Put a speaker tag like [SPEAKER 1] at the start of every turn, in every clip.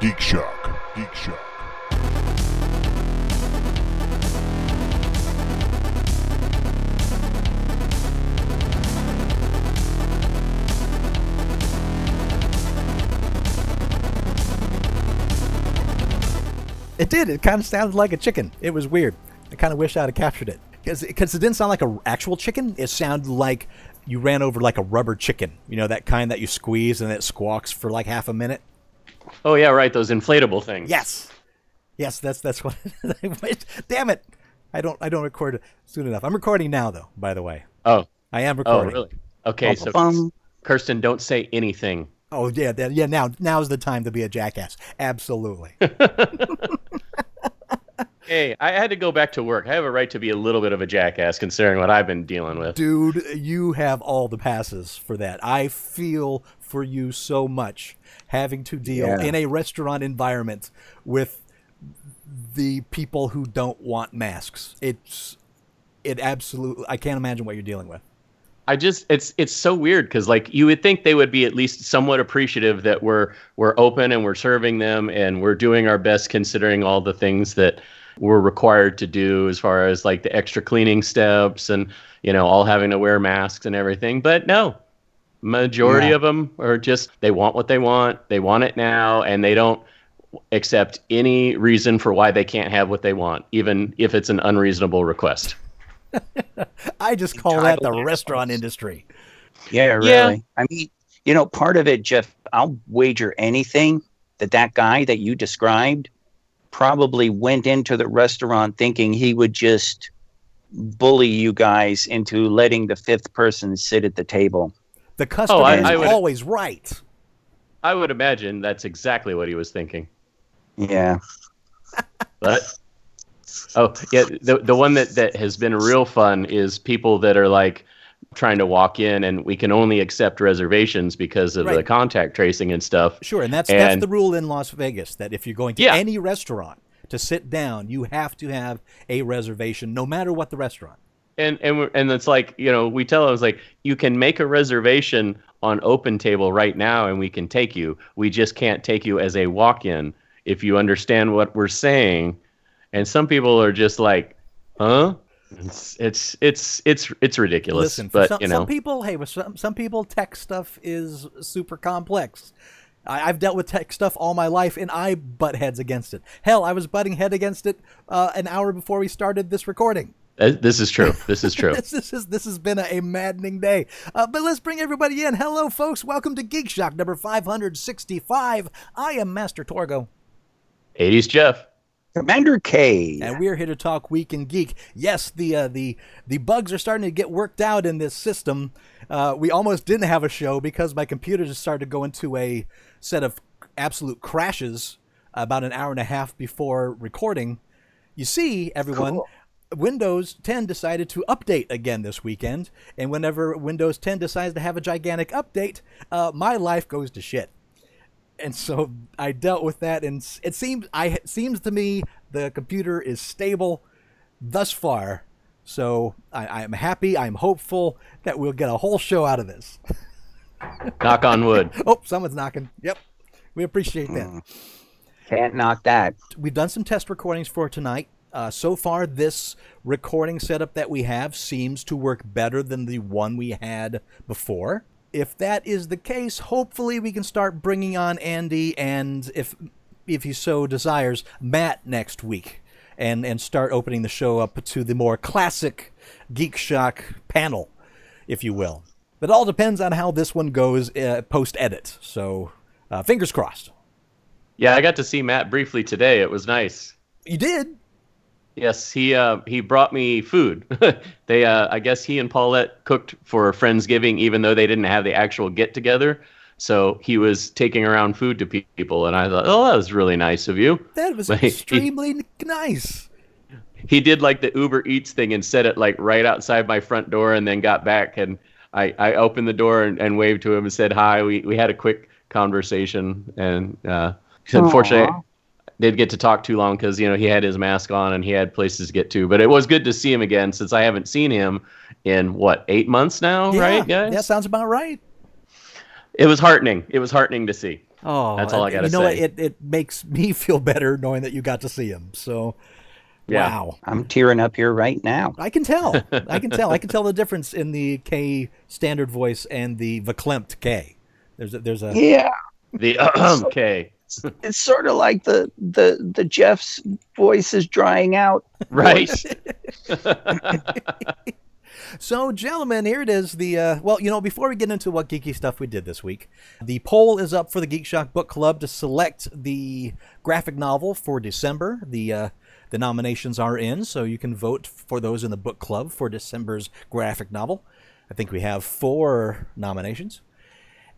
[SPEAKER 1] Geek Shock. Geek Shock.
[SPEAKER 2] It did. It kind of sounded like a chicken. It was weird. I kind of wish I'd have captured it because it didn't sound like an actual chicken. It sounded like you ran over like a rubber chicken. You know that kind that you squeeze and it squawks for like half a minute.
[SPEAKER 3] Oh yeah, right. Those inflatable things.
[SPEAKER 2] Yes, yes. That's that's what. Damn it! I don't I don't record soon enough. I'm recording now though. By the way.
[SPEAKER 3] Oh.
[SPEAKER 2] I am
[SPEAKER 3] oh,
[SPEAKER 2] recording.
[SPEAKER 3] Oh really? Okay, so
[SPEAKER 4] Bum.
[SPEAKER 3] Kirsten, don't say anything.
[SPEAKER 2] Oh yeah, that- yeah. Now now's the time to be a jackass. Absolutely.
[SPEAKER 3] Hey, I had to go back to work. I have a right to be a little bit of a jackass considering what I've been dealing with.
[SPEAKER 2] Dude, you have all the passes for that. I feel for you so much having to deal
[SPEAKER 4] Yeah.
[SPEAKER 2] in a restaurant environment with the people who don't want masks. It's it absolutely I can't imagine what you're dealing with.
[SPEAKER 3] I just it's it's so weird because like you would think they would be at least somewhat appreciative that we're we're open and we're serving them and we're doing our best considering all the things that we're required to do as far as like the extra cleaning steps and you know all having to wear masks and everything. But no, majority
[SPEAKER 4] Yeah.
[SPEAKER 3] of them are just they want what they want, they want it now, and they don't accept any reason for why they can't have what they want, even if it's an unreasonable request.
[SPEAKER 2] I just call that the restaurant
[SPEAKER 4] assholes.
[SPEAKER 2] industry.
[SPEAKER 4] Yeah, really.
[SPEAKER 3] Yeah.
[SPEAKER 4] I mean, you know, part of it, Jeff, I'll wager anything that that guy that you described probably went into the restaurant thinking he would just bully you guys into letting the fifth person sit at the table.
[SPEAKER 2] The oh, customer
[SPEAKER 3] Oh, I-
[SPEAKER 2] is
[SPEAKER 3] I would-
[SPEAKER 2] always right.
[SPEAKER 3] I would imagine that's exactly what he was thinking.
[SPEAKER 4] Yeah.
[SPEAKER 3] But oh yeah, the the one that that has been real fun is people that are like trying to walk in and we can only accept reservations because of the contact tracing and stuff.
[SPEAKER 2] Sure, and that's that's the rule in Las Vegas that if you're going to
[SPEAKER 3] Yeah.
[SPEAKER 2] any restaurant to sit down, you have to have a reservation no matter what the restaurant.
[SPEAKER 3] And and and it's like you know we tell them it's like you can make a reservation on Open Table right now and we can take you. We just can't take you as a walk-in if you understand what we're saying. And some people are just like, huh? It's it's it's it's it's ridiculous.
[SPEAKER 2] Listen,
[SPEAKER 3] but
[SPEAKER 2] some,
[SPEAKER 3] you know.
[SPEAKER 2] some people, hey, with some some people, tech stuff is super complex. I, I've dealt with tech stuff all my life, and I butt heads against it. Hell, I was butting head against it uh, an hour before we started this recording.
[SPEAKER 3] This is true. This is true.
[SPEAKER 2] this, this is this has been a, a maddening day. Uh, but let's bring everybody in. Hello, folks. Welcome to Geek Shock number 565. I am Master Torgo.
[SPEAKER 3] 80s Jeff.
[SPEAKER 4] Commander K.
[SPEAKER 2] and we're here to talk Week in Geek. Yes, the uh, the the bugs are starting to get worked out in this system. Uh, we almost didn't have a show because my computer just started to go into a set of absolute crashes about an hour and a half before recording. You see, everyone.
[SPEAKER 4] Cool.
[SPEAKER 2] Windows 10 decided to update again this weekend, and whenever Windows 10 decides to have a gigantic update, uh, my life goes to shit and so I dealt with that, and it seems I it seems to me the computer is stable thus far. So I, I am happy. I'm hopeful that we'll get a whole show out of this.
[SPEAKER 3] Knock on wood.
[SPEAKER 2] Oh, someone's knocking. Yep, we appreciate that.
[SPEAKER 4] Can't knock that.
[SPEAKER 2] We've done some test recordings for tonight. Uh, so far, this recording setup that we have seems to work better than the one we had before. If that is the case, hopefully we can start bringing on Andy and, if if he so desires, Matt next week, and and start opening the show up to the more classic Geek Shock panel, if you will. But it all depends on how this one goes uh, post edit. So, uh, fingers crossed.
[SPEAKER 3] Yeah, I got to see Matt briefly today. It was nice.
[SPEAKER 2] You did.
[SPEAKER 3] Yes, he uh, he brought me food. they, uh, I guess, he and Paulette cooked for Friendsgiving, even though they didn't have the actual get together. So he was taking around food to pe- people, and I thought, oh, that was really nice of you.
[SPEAKER 2] That was
[SPEAKER 3] Like, he-
[SPEAKER 2] extremely nice.
[SPEAKER 3] He did like the Uber Eats thing and set it like right outside my front door, and then got back and I, I opened the door and, and waved to him and said hi. We we had a quick conversation, and uh, unfortunately,
[SPEAKER 4] Aw.
[SPEAKER 3] Did get to talk too long because you know he had his mask on and he had places to get to. But it was good to see him again since I haven't seen him in what eight months now,
[SPEAKER 2] Yeah,
[SPEAKER 3] right, guys?
[SPEAKER 2] That sounds about right.
[SPEAKER 3] It was heartening. It was heartening to see.
[SPEAKER 2] Oh,
[SPEAKER 3] That's all I gotta say.
[SPEAKER 2] You know what?
[SPEAKER 3] say.
[SPEAKER 2] It it makes me feel better knowing that you got to see him. So,
[SPEAKER 3] Yeah.
[SPEAKER 2] wow.
[SPEAKER 4] I'm tearing up here right now.
[SPEAKER 2] I can tell. I can tell. I can tell the difference in the K standard voice and the verklempt K. There's a, there's a
[SPEAKER 4] Yeah,
[SPEAKER 3] The um, okay,
[SPEAKER 4] it's sort of like the the the Jeff's voice is drying out.
[SPEAKER 3] right?
[SPEAKER 2] So, gentlemen, here it is. The uh, well, you know, before we get into what geeky stuff we did this week, the poll is up for the Geek Shock Book Club to select the graphic novel for December. The uh, the nominations are in, so you can vote for those in the book club for December's graphic novel. I think we have four nominations.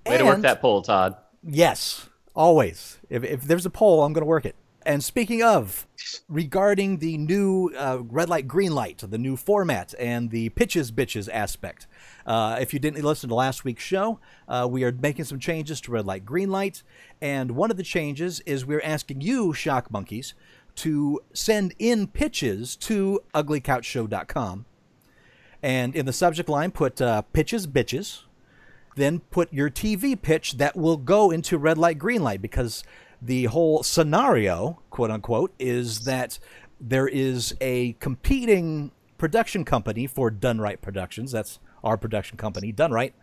[SPEAKER 3] Way to work that poll, Todd.
[SPEAKER 2] Yes, always. If, if there's a poll, I'm going to work it. And speaking of, regarding the new uh, red light, green light, the new format, and the pitches bitches aspect, uh, if you didn't listen to last week's show, uh, we are making some changes to red light, green light. And one of the changes is we're asking you, Shock Monkeys, to send in pitches to uglycouchshow.com. And in the subject line, put uh, pitches bitches then put your TV pitch that will go into red light, green light, because the whole scenario, quote unquote, is that there is a competing production company for Done Right Productions. That's our production company, Done Right,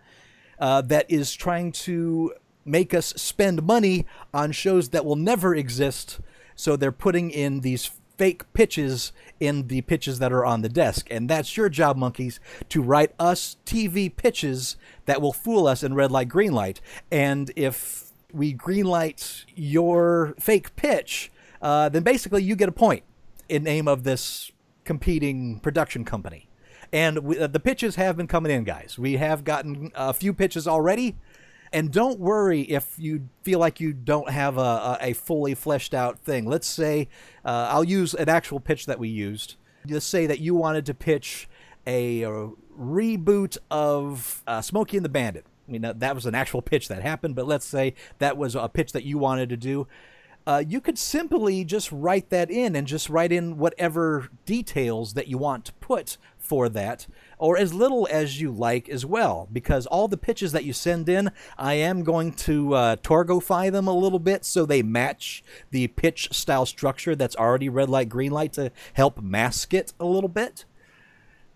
[SPEAKER 2] uh, that is trying to make us spend money on shows that will never exist. So they're putting in these fake pitches in the pitches that are on the desk. And that's your job, monkeys, to write us TV pitches that will fool us in red light, green light. And if we green light your fake pitch, uh, then basically you get a point in name of this competing production company. And we, uh, the pitches have been coming in, guys. We have gotten a few pitches already. And don't worry if you feel like you don't have a, a, a fully fleshed out thing. Let's say, uh, I'll use an actual pitch that we used. Let's say that you wanted to pitch a, uh reboot of uh, Smokey and the Bandit. I mean, that that was an actual pitch that happened, but let's say that was a pitch that you wanted to do. Uh, you could simply just write that in and just write in whatever details that you want to put for that, or as little as you like as well. Because all the pitches that you send in, I am going to uh, Torgofy them a little bit so they match the pitch style structure that's already red light, green light to help mask it a little bit.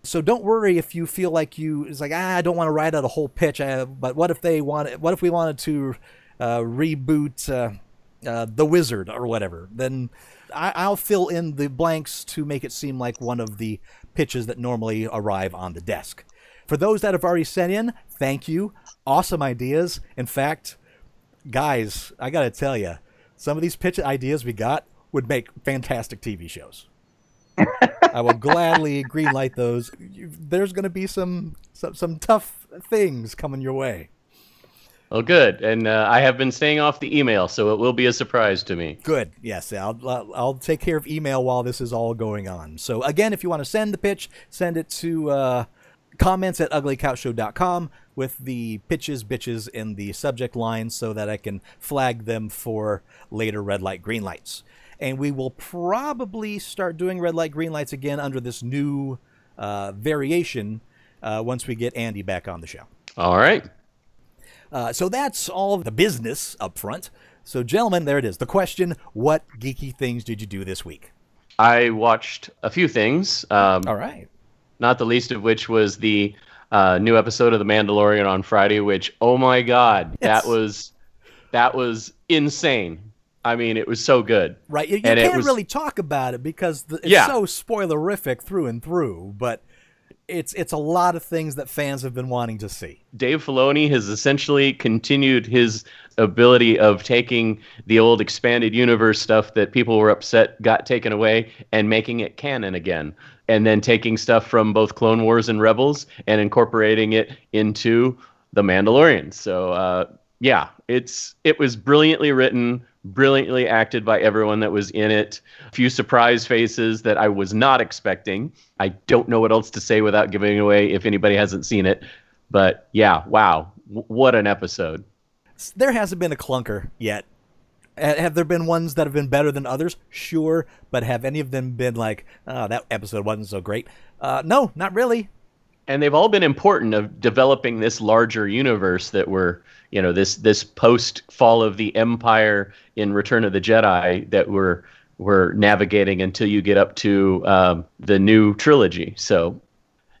[SPEAKER 2] So don't worry if you feel like you it's like ah I don't want to write out a whole pitch. Uh, but what if they want? What if we wanted to uh, reboot uh, uh, the Wizard or whatever? Then I, I'll fill in the blanks to make it seem like one of the pitches that normally arrive on the desk. For those that have already sent in, thank you. Awesome ideas. In fact, guys, I gotta tell you, some of these pitch ideas we got would make fantastic TV shows. I will gladly greenlight those. There's going to be some, some some tough things coming your way.
[SPEAKER 3] Well, good. And uh, I have been staying off the email, so it will be a surprise to me.
[SPEAKER 2] Good. Yes, I'll, I'll take care of email while this is all going on. So again, if you want to send the pitch, send it to uh, comments at uglycouchshow.com with the pitches bitches in the subject line so that I can flag them for later red light green lights. And we will probably start doing red light green lights again under this new uh, variation uh, once we get Andy back on the show.
[SPEAKER 3] All right.
[SPEAKER 2] Uh, so that's all the business up front. So, gentlemen, there it is. The question What geeky things did you do this week?
[SPEAKER 3] I watched a few things, um,
[SPEAKER 2] All right.
[SPEAKER 3] not the least of which was the uh, new episode of The Mandalorian on Friday. Which, oh my God,
[SPEAKER 2] Yes.
[SPEAKER 3] that was that was insane. I mean, it was so good.
[SPEAKER 2] Right. You, you can't
[SPEAKER 3] was-
[SPEAKER 2] really talk about it because the, it's
[SPEAKER 3] Yeah.
[SPEAKER 2] so spoilerific through and through, but it's it's a lot of things that fans have been wanting to see.
[SPEAKER 3] Dave Filoni has essentially continued his ability of taking the old expanded universe stuff that people were upset got taken away and making it canon again. And then taking stuff from both Clone Wars and Rebels and incorporating it into The Mandalorian. So uh, yeah, it's it was brilliantly written, brilliantly acted by everyone that was in it. A few surprise faces that I was not expecting. I don't know what else to say without giving away if anybody hasn't seen it. But yeah, wow, w- what an episode!
[SPEAKER 2] There hasn't been a clunker yet. Have there been ones that have been better than others? Sure, but have any of them been like, oh, that episode wasn't so great? Uh, no, not really.
[SPEAKER 3] And they've all been important of developing this larger universe that we're you know this this post fall of the empire in return of the jedi that we're we're navigating until you get up to um, the new trilogy so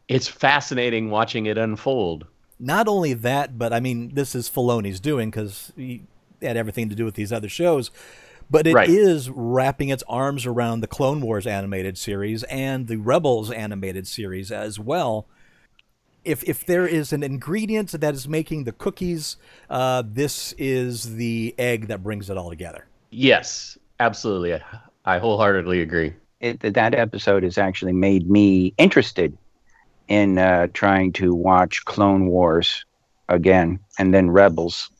[SPEAKER 3] it's fascinating watching it unfold
[SPEAKER 2] Not only that, but I mean, this is Filoni's doing because he had everything to do with these other shows. But it is
[SPEAKER 3] Right.
[SPEAKER 2] wrapping its arms around the Clone Wars animated series and the Rebels animated series as well. If if there is an ingredient that is making the cookies, uh, this is the egg that brings it all together.
[SPEAKER 3] yes absolutely I, I wholeheartedly agree
[SPEAKER 4] it, that episode has actually made me interested in uh, trying to watch Clone Wars again and then Rebels.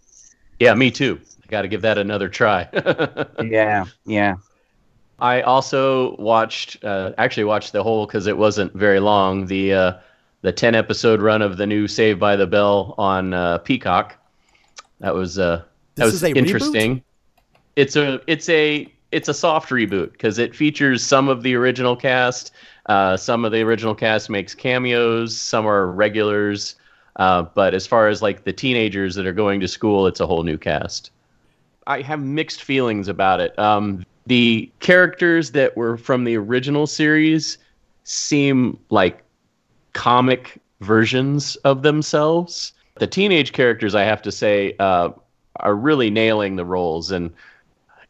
[SPEAKER 3] yeah me too i got to give that another try
[SPEAKER 4] yeah, yeah.
[SPEAKER 3] I also watched, uh, actually watched the whole because it wasn't very long. The uh, the ten episode run of the new Save by the Bell on uh, Peacock. That was uh, that
[SPEAKER 2] This
[SPEAKER 3] was
[SPEAKER 2] a reboot?
[SPEAKER 3] interesting. It's a it's a it's a soft reboot because it features some of the original cast. Uh, some of the original cast makes cameos. Some are regulars. Uh, but as far as like the teenagers that are going to school, it's a whole new cast. I have mixed feelings about it. Um, the characters that were from the original series seem like comic versions of themselves. The teenage characters, I have to say, uh, are really nailing the roles, and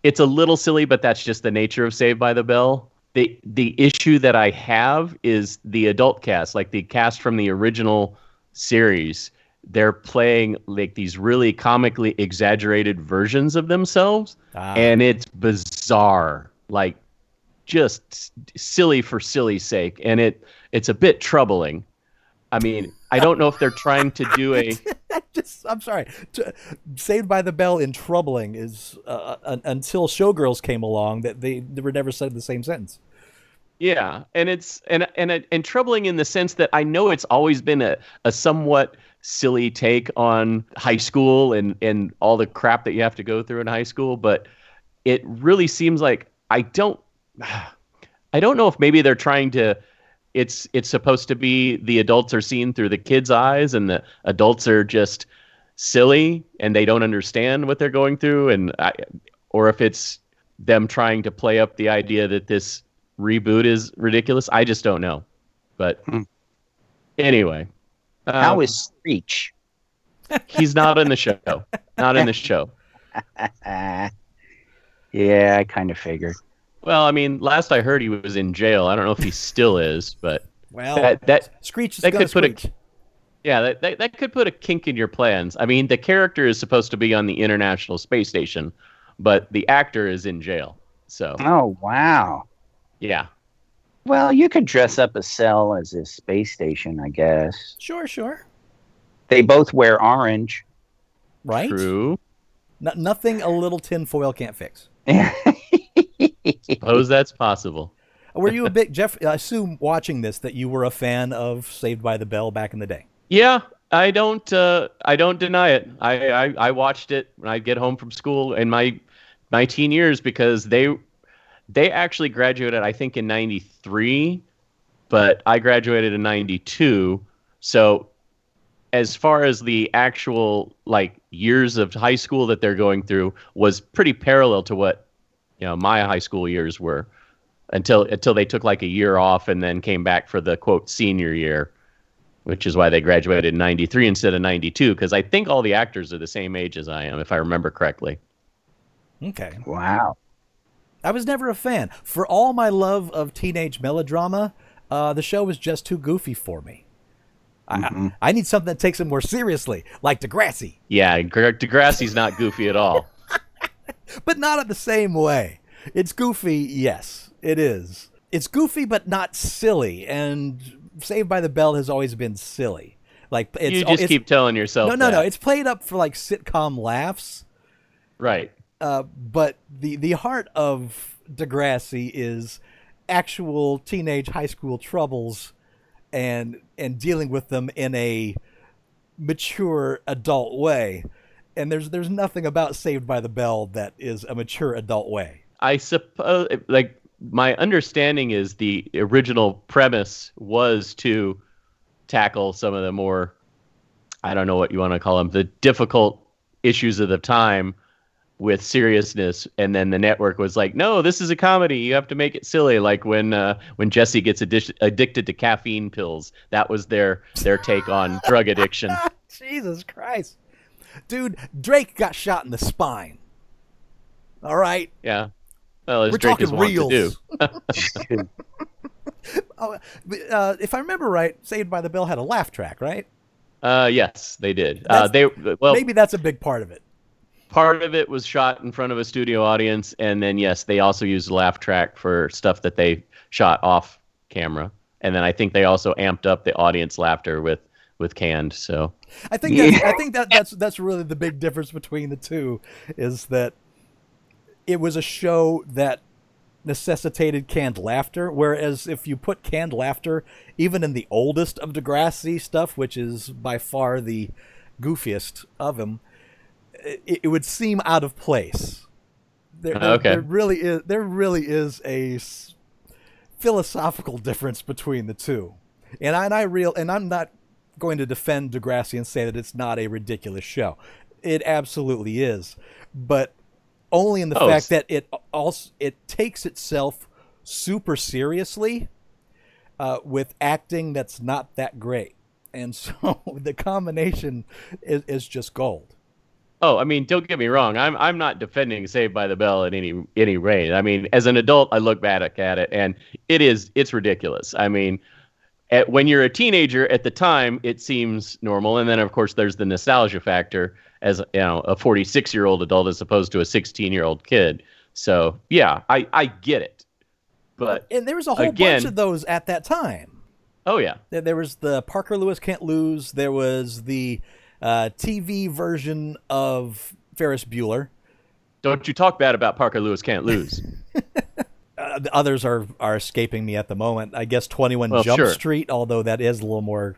[SPEAKER 3] it's a little silly, but that's just the nature of Saved by the Bell. the The issue that I have is the adult cast, like the cast from the original series. They're playing like these really comically exaggerated versions of themselves,
[SPEAKER 2] Ah.
[SPEAKER 3] and it's bizarre, like just silly for silly's sake, and it it's a bit troubling. I mean, I don't know if they're trying to do a
[SPEAKER 2] Just, I'm sorry. Saved by the Bell in troubling is uh, un- until Showgirls came along that they, they were never said the same sentence.
[SPEAKER 3] Yeah, and it's and and and troubling in the sense that I know it's always been a, a somewhat silly take on high school and and all the crap that you have to go through in high school, but it really seems like I don't I don't know if maybe they're trying to it's it's supposed to be the adults are seen through the kids' eyes and the adults are just silly and they don't understand what they're going through and I, or if it's them trying to play up the idea that this reboot is ridiculous. I just don't know. But
[SPEAKER 4] Hmm.
[SPEAKER 3] anyway,
[SPEAKER 4] How
[SPEAKER 3] um,
[SPEAKER 4] is Screech?
[SPEAKER 3] he's not in the show? Not in the show.
[SPEAKER 4] Ah, yeah, I kind of figured.
[SPEAKER 3] Well, I mean, last I heard, he was in jail. I don't know if he still is, but
[SPEAKER 2] Well,
[SPEAKER 3] that that
[SPEAKER 2] Screech is
[SPEAKER 3] that
[SPEAKER 2] gonna
[SPEAKER 3] could put a- yeah, that, that that could put a kink in your plans. I mean, the character is supposed to be on the International Space Station, but the actor is in jail. So
[SPEAKER 4] Oh, wow.
[SPEAKER 3] yeah,
[SPEAKER 4] Well, you could dress up a cell as a space station, I guess.
[SPEAKER 2] Sure, sure.
[SPEAKER 4] They both wear orange.
[SPEAKER 2] Right?
[SPEAKER 3] true.
[SPEAKER 2] No- nothing a little tinfoil can't fix.
[SPEAKER 3] Suppose that's possible.
[SPEAKER 2] Were you a big Jeff? I assume watching this that you were a fan of Saved by the Bell back in the day.
[SPEAKER 3] Yeah, I don't. Uh, I don't deny it. I, I I watched it when I get home from school in my my teen years because they they actually graduated I think in '93, but I graduated in '92. So as far as the actual like years of high school that they're going through was pretty parallel to what you know my high school years were until until they took like a year off and then came back for the quote senior year which is why they graduated in 93 instead of 92 because i think all the actors are the same age as i am if i remember correctly
[SPEAKER 2] Okay.
[SPEAKER 4] wow.
[SPEAKER 2] I was never a fan. For all my love of teenage melodrama, uh, the show was just too goofy for me. I, I need something that takes it more seriously, like Degrassi,
[SPEAKER 3] yeah Gre- degrassi's not goofy at all
[SPEAKER 2] but not in the same way. It's goofy, yes, it is. It's goofy, but not silly. And Saved by the Bell has always been silly. Like it's
[SPEAKER 3] you just
[SPEAKER 2] it's,
[SPEAKER 3] keep telling yourself
[SPEAKER 2] no, no, no. It's played up for like sitcom laughs.
[SPEAKER 3] right
[SPEAKER 2] Uh, but the the heart of Degrassi is actual teenage high school troubles and and dealing with them in a mature adult way. And there's there's nothing about Saved by the Bell that is a mature adult way.
[SPEAKER 3] i suppose like my understanding is the original premise was to tackle some of the more I don't know what you want to call them, the difficult issues of the time with seriousness and then the network was like no this is a comedy you have to make it silly like when uh, when jesse gets addi- addicted to caffeine pills that was their their take on drug addiction
[SPEAKER 2] Jesus Christ. Dude, Drake got shot in the spine. All right.
[SPEAKER 3] yeah well
[SPEAKER 2] We're
[SPEAKER 3] drake
[SPEAKER 2] talking
[SPEAKER 3] is wont to do
[SPEAKER 2] reels. Oh, uh, if I remember right, Saved by the Bell had a laugh track, right?
[SPEAKER 3] uh yes they did uh, they well
[SPEAKER 2] Maybe that's a big part of it.
[SPEAKER 3] part of it was shot in front of a studio audience and then yes they also used laugh track for stuff that they shot off camera and then i think they also amped up the audience laughter with with canned so
[SPEAKER 2] I think that's, I think that that's that's really the big difference between the two is that it was a show that necessitated canned laughter, whereas if you put canned laughter even in the oldest of Degrassi stuff, which is by far the goofiest of them, it, it would seem out of place. There, there-
[SPEAKER 3] Okay.
[SPEAKER 2] there really is there really is a philosophical difference between the two, and I and I real and I'm not going to defend Degrassi and say that it's not a ridiculous show. It absolutely is, but only in the
[SPEAKER 3] Oh,
[SPEAKER 2] fact that it also it takes itself super seriously uh, with acting that's not that great, and so the combination is, is just gold.
[SPEAKER 3] Oh, I mean, don't get me wrong. I'm I'm not defending Saved by the Bell in any any rate. I mean, as an adult, I look back at it and it is it's ridiculous. I mean, at, when you're a teenager at the time, it seems normal, and then of course there's the nostalgia factor as you know a 46 year old adult as opposed to a 16 year old kid. So yeah, I I get it, but
[SPEAKER 2] And there was a whole bunch of those at that time.
[SPEAKER 3] oh yeah,
[SPEAKER 2] There, there was the Parker Lewis Can't Lose. There was the uh, TV version of Ferris Bueller.
[SPEAKER 3] don't you talk bad about Parker Lewis can't lose.
[SPEAKER 2] Uh, the others are are escaping me at the moment. I guess Twenty One
[SPEAKER 3] Well,
[SPEAKER 2] Jump
[SPEAKER 3] sure.
[SPEAKER 2] Street, although that is a little more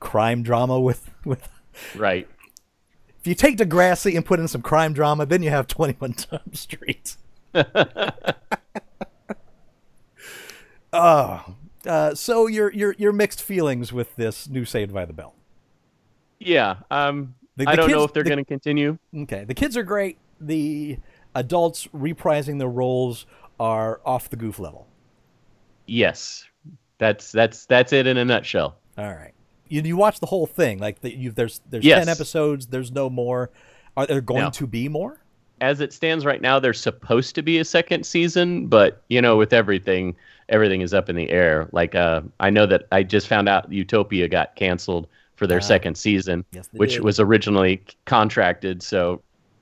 [SPEAKER 2] crime drama with with.
[SPEAKER 3] right.
[SPEAKER 2] If you take Degrassi and put in some crime drama, then you have Twenty One Jump Street. Oh, uh, so your your your mixed feelings with this new Saved by the Bell.
[SPEAKER 3] Yeah. Um.
[SPEAKER 2] The-
[SPEAKER 3] I don't know if they're
[SPEAKER 2] the-
[SPEAKER 3] going to continue.
[SPEAKER 2] Okay, the kids are great. The adults reprising their roles are off the goof level.
[SPEAKER 3] Yes, that's that's that's it in a nutshell.
[SPEAKER 2] All right, you you watch the whole thing. Like the, you, there's there's
[SPEAKER 3] Yes.
[SPEAKER 2] ten episodes. There's no more. Are there going
[SPEAKER 3] No.
[SPEAKER 2] to be more?
[SPEAKER 3] As it stands right now, there's supposed to be a second season, but you know, with everything, everything is up in the air. Like, uh, I know that I just found out Utopia got canceled for their
[SPEAKER 2] Ah.
[SPEAKER 3] second season,
[SPEAKER 2] Yes,
[SPEAKER 3] which
[SPEAKER 2] did.
[SPEAKER 3] was originally contracted. So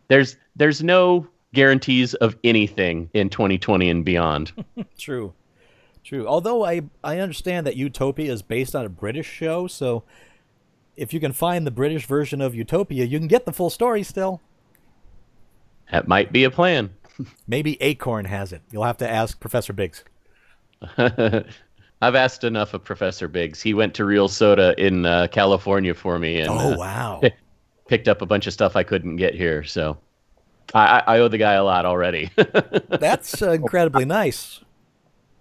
[SPEAKER 3] there's there's no guarantees of anything in 2020 and beyond.
[SPEAKER 2] True, true. Although I I understand that Utopia is based on a British show, so if you can find the British version of Utopia, you can get the full story still.
[SPEAKER 3] that might be a plan.
[SPEAKER 2] Maybe Acorn has it. You'll have to ask Professor Biggs.
[SPEAKER 3] I've asked enough of Professor Biggs. He went to Real Soda in uh, California for me, and
[SPEAKER 2] Oh
[SPEAKER 3] uh,
[SPEAKER 2] wow.
[SPEAKER 3] picked up a bunch of stuff I couldn't get here. So I, I owe the guy a lot already.
[SPEAKER 2] That's uh, incredibly nice.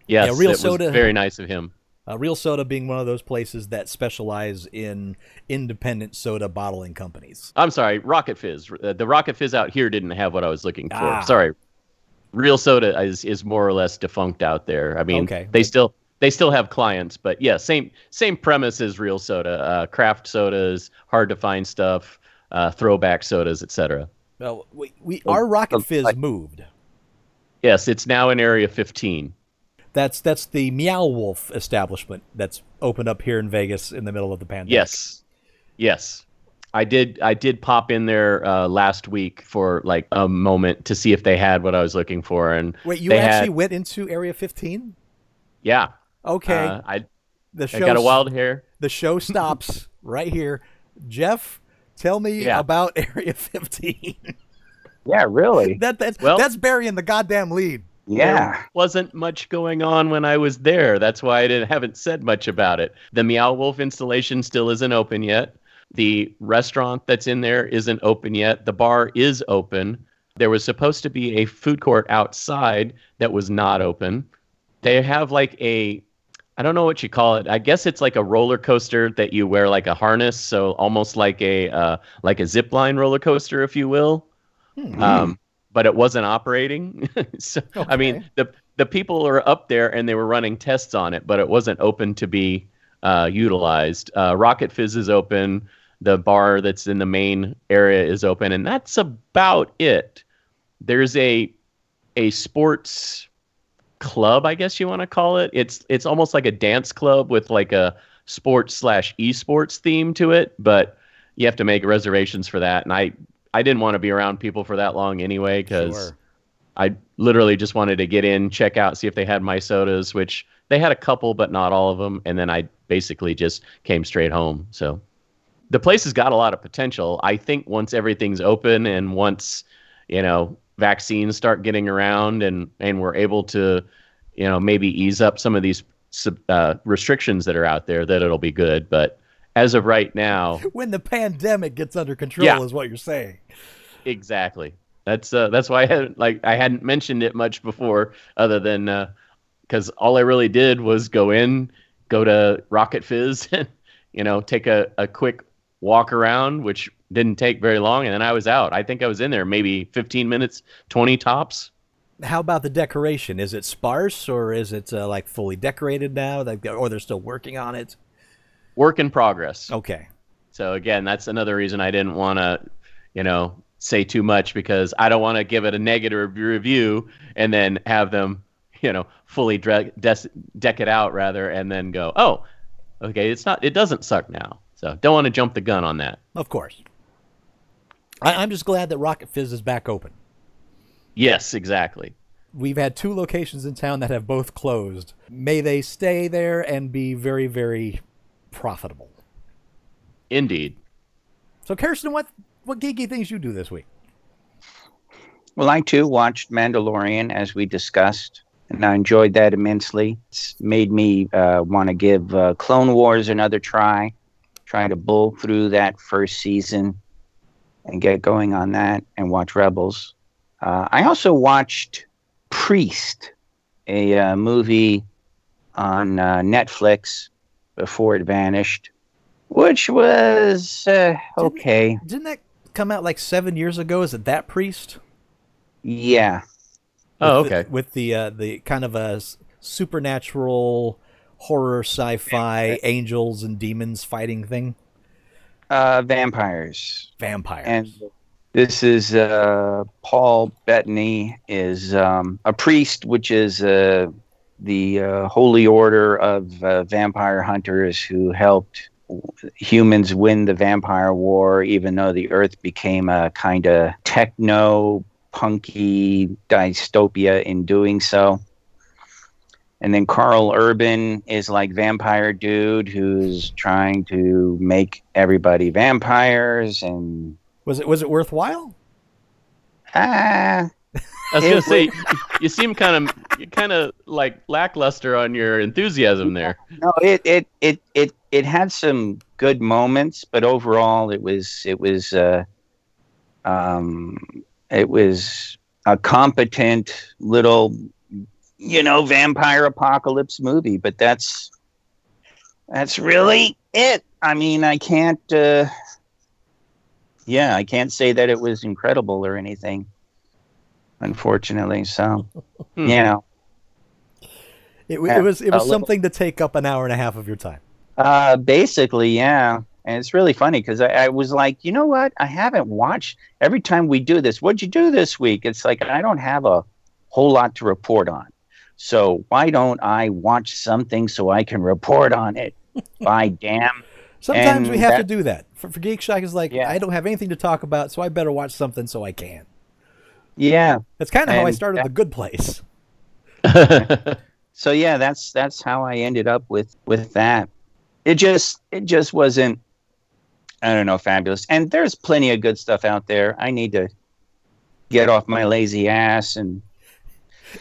[SPEAKER 3] yes,
[SPEAKER 2] Yeah, Real Soda-
[SPEAKER 3] very nice of him.
[SPEAKER 2] Uh, Real Soda being one of those places that specialize in independent soda bottling companies.
[SPEAKER 3] I'm sorry, Rocket Fizz. Uh, The Rocket Fizz out here didn't have what I was looking for.
[SPEAKER 2] Ah.
[SPEAKER 3] Sorry, Real Soda is is more or less defunct out there. I mean,
[SPEAKER 2] Okay.
[SPEAKER 3] they still they still have clients, but yeah, same same premise as Real Soda. Uh, craft sodas, hard to find stuff, uh, throwback sodas, etc.
[SPEAKER 2] Well, we, we
[SPEAKER 3] Oh,
[SPEAKER 2] our Rocket Fizz
[SPEAKER 4] I-
[SPEAKER 2] moved.
[SPEAKER 3] Yes, it's now in Area 15.
[SPEAKER 2] That's that's the Meow Wolf establishment that's opened up here in Vegas in the middle of the pandemic.
[SPEAKER 3] Yes, yes. I did. I did pop in there uh, last week for like a moment to see if they had what I was looking for, and
[SPEAKER 2] Wait, you actually
[SPEAKER 3] had,
[SPEAKER 2] went into Area 15?
[SPEAKER 3] yeah.
[SPEAKER 2] Okay.
[SPEAKER 3] Uh, I
[SPEAKER 2] the
[SPEAKER 3] I
[SPEAKER 2] show
[SPEAKER 3] got a wild hair.
[SPEAKER 2] the show stops right here. Jeff, tell me
[SPEAKER 3] Yeah.
[SPEAKER 2] about Area 15.
[SPEAKER 4] Yeah, really.
[SPEAKER 2] that that's
[SPEAKER 3] Well-
[SPEAKER 2] that's burying the goddamn lead.
[SPEAKER 4] Yeah.
[SPEAKER 3] There wasn't much going on when I was there. That's why I didn't haven't said much about it. The Meow Wolf installation still isn't open yet. The restaurant that's in there isn't open yet. The bar is open. There was supposed to be a food court outside that was not open. They have like a I don't know what you call it. I guess it's like a roller coaster that you wear like a harness, so almost like a uh, like a zip line roller coaster, if you will.
[SPEAKER 2] Hmm.
[SPEAKER 3] Um, but it wasn't operating. so I mean, the the people are up there and they were running tests on it, but it wasn't open to be uh, utilized. Uh, Rocket Fizz is open. The bar that's in the main area is open, and that's about it. There's a a sports club, I guess you want to call it. It's it's almost like a dance club with like a sports slash esports theme to it, but you have to make reservations for that. And I I didn't want to be around people for that long anyway because
[SPEAKER 2] Sure.
[SPEAKER 3] I literally just wanted to get in, check out, see if they had my sodas, which they had a couple, but not all of them. And then I basically just came straight home. So the place has got a lot of potential. I think once everything's open and once, you know, vaccines start getting around and, and we're able to, you know, maybe ease up some of these uh, restrictions that are out there, that it'll be good. But as of right now,
[SPEAKER 2] When the pandemic gets under control,
[SPEAKER 3] Yeah.
[SPEAKER 2] is what you're saying.
[SPEAKER 3] Exactly. That's uh, that's why I hadn't like I hadn't mentioned it much before, other than because all I really did was go in, go to Rocket Fizz, and you know take a, a quick walk around, which didn't take very long, and then I was out. I think I was in there maybe 15 minutes, 20 tops.
[SPEAKER 2] How about the decoration? Is it sparse or is it uh, like fully decorated now? They've or they're still working on it?
[SPEAKER 3] Work in progress.
[SPEAKER 2] Okay.
[SPEAKER 3] So again, that's another reason I didn't want to, you know, say too much because I don't want to give it a negative review and then have them, you know, fully deck it out rather, and then go, oh, okay, it's not, it doesn't suck now. So don't want to jump the gun on that.
[SPEAKER 2] Of course. I, I'm just glad that Rocket Fizz is back open.
[SPEAKER 3] Yes, exactly.
[SPEAKER 2] We've had two locations in town that have both closed. May they stay there and be very, very profitable.
[SPEAKER 3] Indeed.
[SPEAKER 2] So, Kirsten, what what geeky things you do this week?
[SPEAKER 4] Well, I too watched Mandalorian as we discussed, and I enjoyed that immensely. It's made me uh, want to give uh, Clone Wars another try, try to bull through that first season and get going on that and watch Rebels. Uh, I also watched Priest, a uh, movie on uh, Netflix before it vanished, which was uh, okay.
[SPEAKER 2] Didn't that come out like seven years ago? Is it that priest?
[SPEAKER 4] Yeah.
[SPEAKER 3] Oh,
[SPEAKER 2] With the-
[SPEAKER 3] okay.
[SPEAKER 2] with the uh, the kind of a supernatural horror sci-fi angels and demons fighting thing.
[SPEAKER 4] Uh, vampires.
[SPEAKER 2] Vampires.
[SPEAKER 4] and this is uh, Paul Bettany is um, a priest, which is uh, the uh, holy order of uh, vampire hunters who helped humans win the vampire war, even though the Earth became a kind of techno punky dystopia in doing so. And then Karl Urban is like vampire dude who's trying to make everybody vampires and
[SPEAKER 2] was it was it worthwhile?
[SPEAKER 4] ah
[SPEAKER 3] I was gonna say, you, you seem kind of, you kind of like lackluster on your enthusiasm there.
[SPEAKER 4] no it it it it it had some good moments but overall it was it was uh um it was a competent little you know vampire apocalypse movie but that's that's really it i mean i can't uh yeah i can't say that it was incredible or anything unfortunately so
[SPEAKER 3] Hmm.
[SPEAKER 4] you know
[SPEAKER 2] It,
[SPEAKER 4] Yeah,
[SPEAKER 2] it was it
[SPEAKER 4] a
[SPEAKER 2] was
[SPEAKER 4] little.
[SPEAKER 2] something to take up an hour and a half of your time.
[SPEAKER 4] Uh, basically, yeah. And it's really funny because I, I was like, you know what? I haven't watched every time we do this. What'd you do this week? It's like I don't have a whole lot to report on. So why don't I watch something so I can report on it? By damn.
[SPEAKER 2] Sometimes we
[SPEAKER 4] And
[SPEAKER 2] have to do that. For, for Geek Shock is like
[SPEAKER 4] Yeah.
[SPEAKER 2] I don't have anything to talk about, so I better watch something so I can.
[SPEAKER 4] Yeah.
[SPEAKER 2] That's kind of how I started
[SPEAKER 4] that-
[SPEAKER 2] The Good Place.
[SPEAKER 4] So yeah, that's that's how I ended up with with that. It just it just wasn't I don't know, fabulous. And there's plenty of good stuff out there. I need to get off my lazy ass and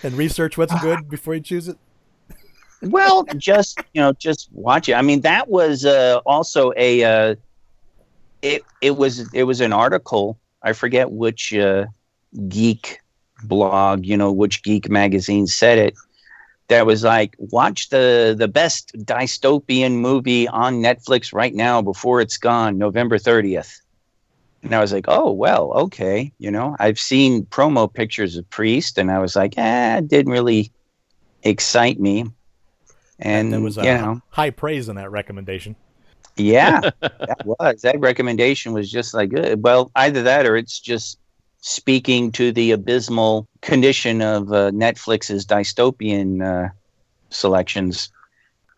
[SPEAKER 2] And research what's good before you choose it.
[SPEAKER 4] well just you know just watch it i mean that was uh, also a uh, it it was it was an article i forget which uh, geek blog you know which geek magazine said it that was like, watch the the best dystopian movie on Netflix right now before it's gone, November 30th. And I was like, oh well, okay. You know, I've seen promo pictures of Priest, and I was like, eh, it didn't really excite me. And
[SPEAKER 2] there was
[SPEAKER 4] you know,
[SPEAKER 2] high praise in that recommendation.
[SPEAKER 4] yeah, that was that recommendation was just like, uh, well, either that or it's just speaking to the abysmal condition of uh, Netflix's dystopian uh, selections.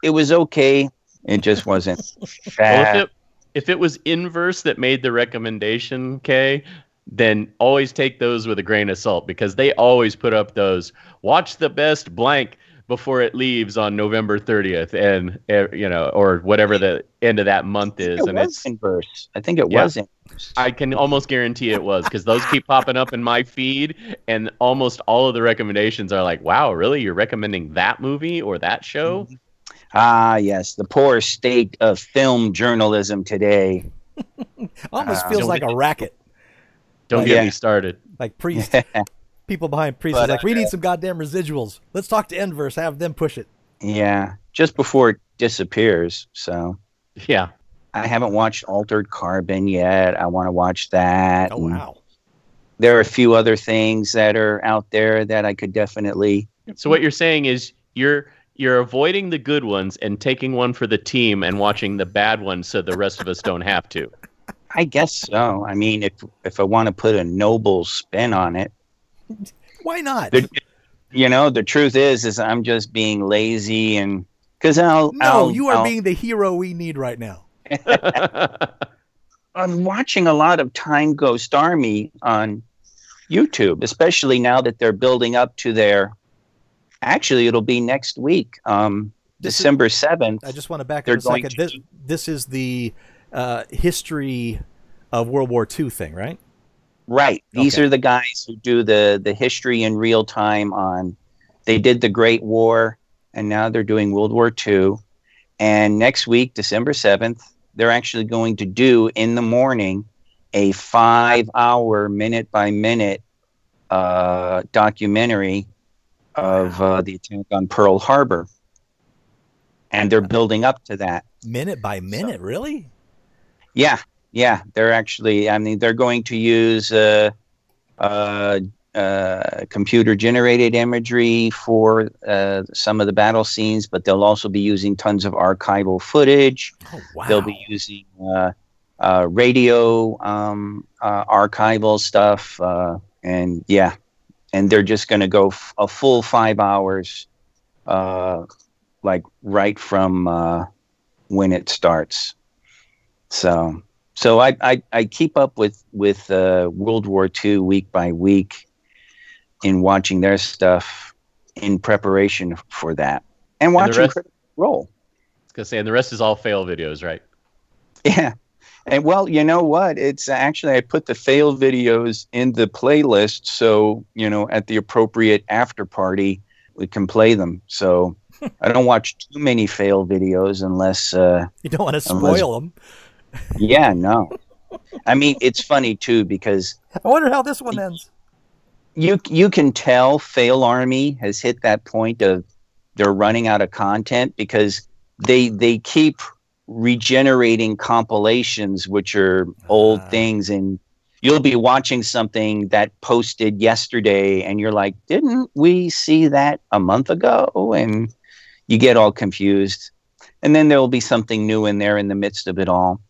[SPEAKER 4] It was okay. It just wasn't.
[SPEAKER 3] Well, if it, if it was inverse that made the recommendation, Kay, then always take those with a grain of salt because they always put up those watch the best blank before it leaves on November 30th and uh, you know or whatever the end of that month is
[SPEAKER 4] it
[SPEAKER 3] and
[SPEAKER 4] was
[SPEAKER 3] it's
[SPEAKER 4] inverse. I think it
[SPEAKER 3] Yeah.
[SPEAKER 4] was inverse.
[SPEAKER 3] I can almost guarantee it was because those keep popping up in my feed, and almost all of the recommendations are like, "Wow, really? You're recommending that movie or that show?"
[SPEAKER 4] Ah, yes, the poor state of film journalism today.
[SPEAKER 2] Almost
[SPEAKER 4] Uh,
[SPEAKER 2] feels like
[SPEAKER 3] get-
[SPEAKER 2] a racket.
[SPEAKER 3] Don't
[SPEAKER 4] Oh,
[SPEAKER 3] get
[SPEAKER 4] yeah.
[SPEAKER 3] me started.
[SPEAKER 2] Like priest, people behind priest
[SPEAKER 4] But,
[SPEAKER 2] is like, we
[SPEAKER 4] uh,
[SPEAKER 2] need some goddamn residuals. Let's talk to Inverse, have them push it.
[SPEAKER 4] yeah, just before it disappears. So
[SPEAKER 3] Yeah,
[SPEAKER 4] I haven't watched Altered Carbon yet. I want to watch that.
[SPEAKER 2] Oh wow.
[SPEAKER 4] There are a few other things that are out there that I could definitely.
[SPEAKER 3] So what you're saying is you're you're avoiding the good ones and taking one for the team and watching the bad ones so the rest of us don't have to.
[SPEAKER 4] I guess so. I mean, if if I want to put a noble spin on it,
[SPEAKER 2] Why not?
[SPEAKER 4] The- you know, the truth is, is I'm just being lazy and because I'll.
[SPEAKER 2] no,
[SPEAKER 4] I'll-
[SPEAKER 2] you are
[SPEAKER 4] I'll-
[SPEAKER 2] being the hero we need right now.
[SPEAKER 4] I'm watching a lot of Time Ghost Army on YouTube, especially now that they're building up to their. Actually, it'll be next week, um, December seventh.
[SPEAKER 2] I just want to back up a second.
[SPEAKER 4] to
[SPEAKER 2] This this is the uh, history of World War II thing, right?
[SPEAKER 4] Right. These
[SPEAKER 2] Okay.
[SPEAKER 4] are the guys who do the the history in real time on. They did the Great War, and now they're doing World War II. And next week, December seventh, they're actually going to do in the morning a five-hour, minute-by-minute uh, documentary of uh, the attack on Pearl Harbor, and they're building up to that.
[SPEAKER 2] Minute by minute, really?
[SPEAKER 4] Yeah, yeah, they're actually. I mean, they're going to use uh, uh, uh, computer-generated imagery for uh, some of the battle scenes, but they'll also be using tons of archival footage.
[SPEAKER 2] Oh wow.
[SPEAKER 4] They'll be using uh, uh, radio um, uh, archival stuff, uh, and yeah, and they're just going to go f- a full five hours, uh, like right from uh, when it starts. So, so I, I, I keep up with with uh, World War II week by week in watching their stuff in preparation for that, and watching
[SPEAKER 3] rest-
[SPEAKER 4] Critical Role.
[SPEAKER 3] gonna say, and the rest is all fail videos, right?
[SPEAKER 4] Yeah. And well, you know what? It's actually I put the fail videos in the playlist so, you know, at the appropriate after party we can play them. So I don't watch too many fail videos unless uh
[SPEAKER 2] you don't want to
[SPEAKER 4] Unless-
[SPEAKER 2] spoil them.
[SPEAKER 4] yeah, no. I mean, it's funny too because
[SPEAKER 2] I wonder how this one ends.
[SPEAKER 4] you you can tell Fail Army has hit that point of they're running out of content because they they keep regenerating compilations which are old
[SPEAKER 2] Ah.
[SPEAKER 4] things and you'll be watching something that posted yesterday and you're like didn't we see that a month ago and you get all confused and then there will be something new in there in the midst of it all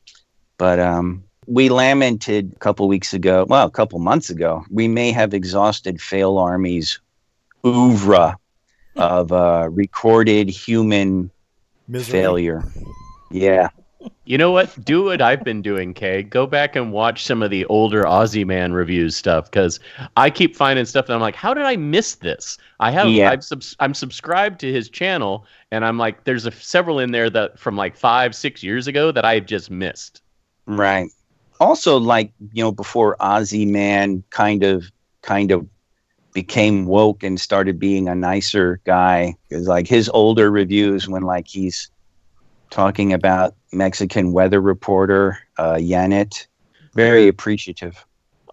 [SPEAKER 4] but um we lamented a couple weeks ago, well, a couple months ago, we may have exhausted Fail Army's oeuvre of uh, recorded human
[SPEAKER 2] Misery.
[SPEAKER 4] failure. Yeah.
[SPEAKER 3] You know what? Do what I've been doing, Kay. Go back and watch some of the older Aussie Man reviews stuff because I keep finding stuff that I'm like, how did I miss this? I have,
[SPEAKER 4] Yeah.
[SPEAKER 3] I've subs- I'm subscribed to his channel, and I'm like, there's a, several in there that from like five, six years ago that I have just missed.
[SPEAKER 4] Right. Also, like, you know, before Aussie Man kind of kind of became woke and started being a nicer guy, because like his older reviews when like he's talking about Mexican weather reporter, uh Yanet, very appreciative.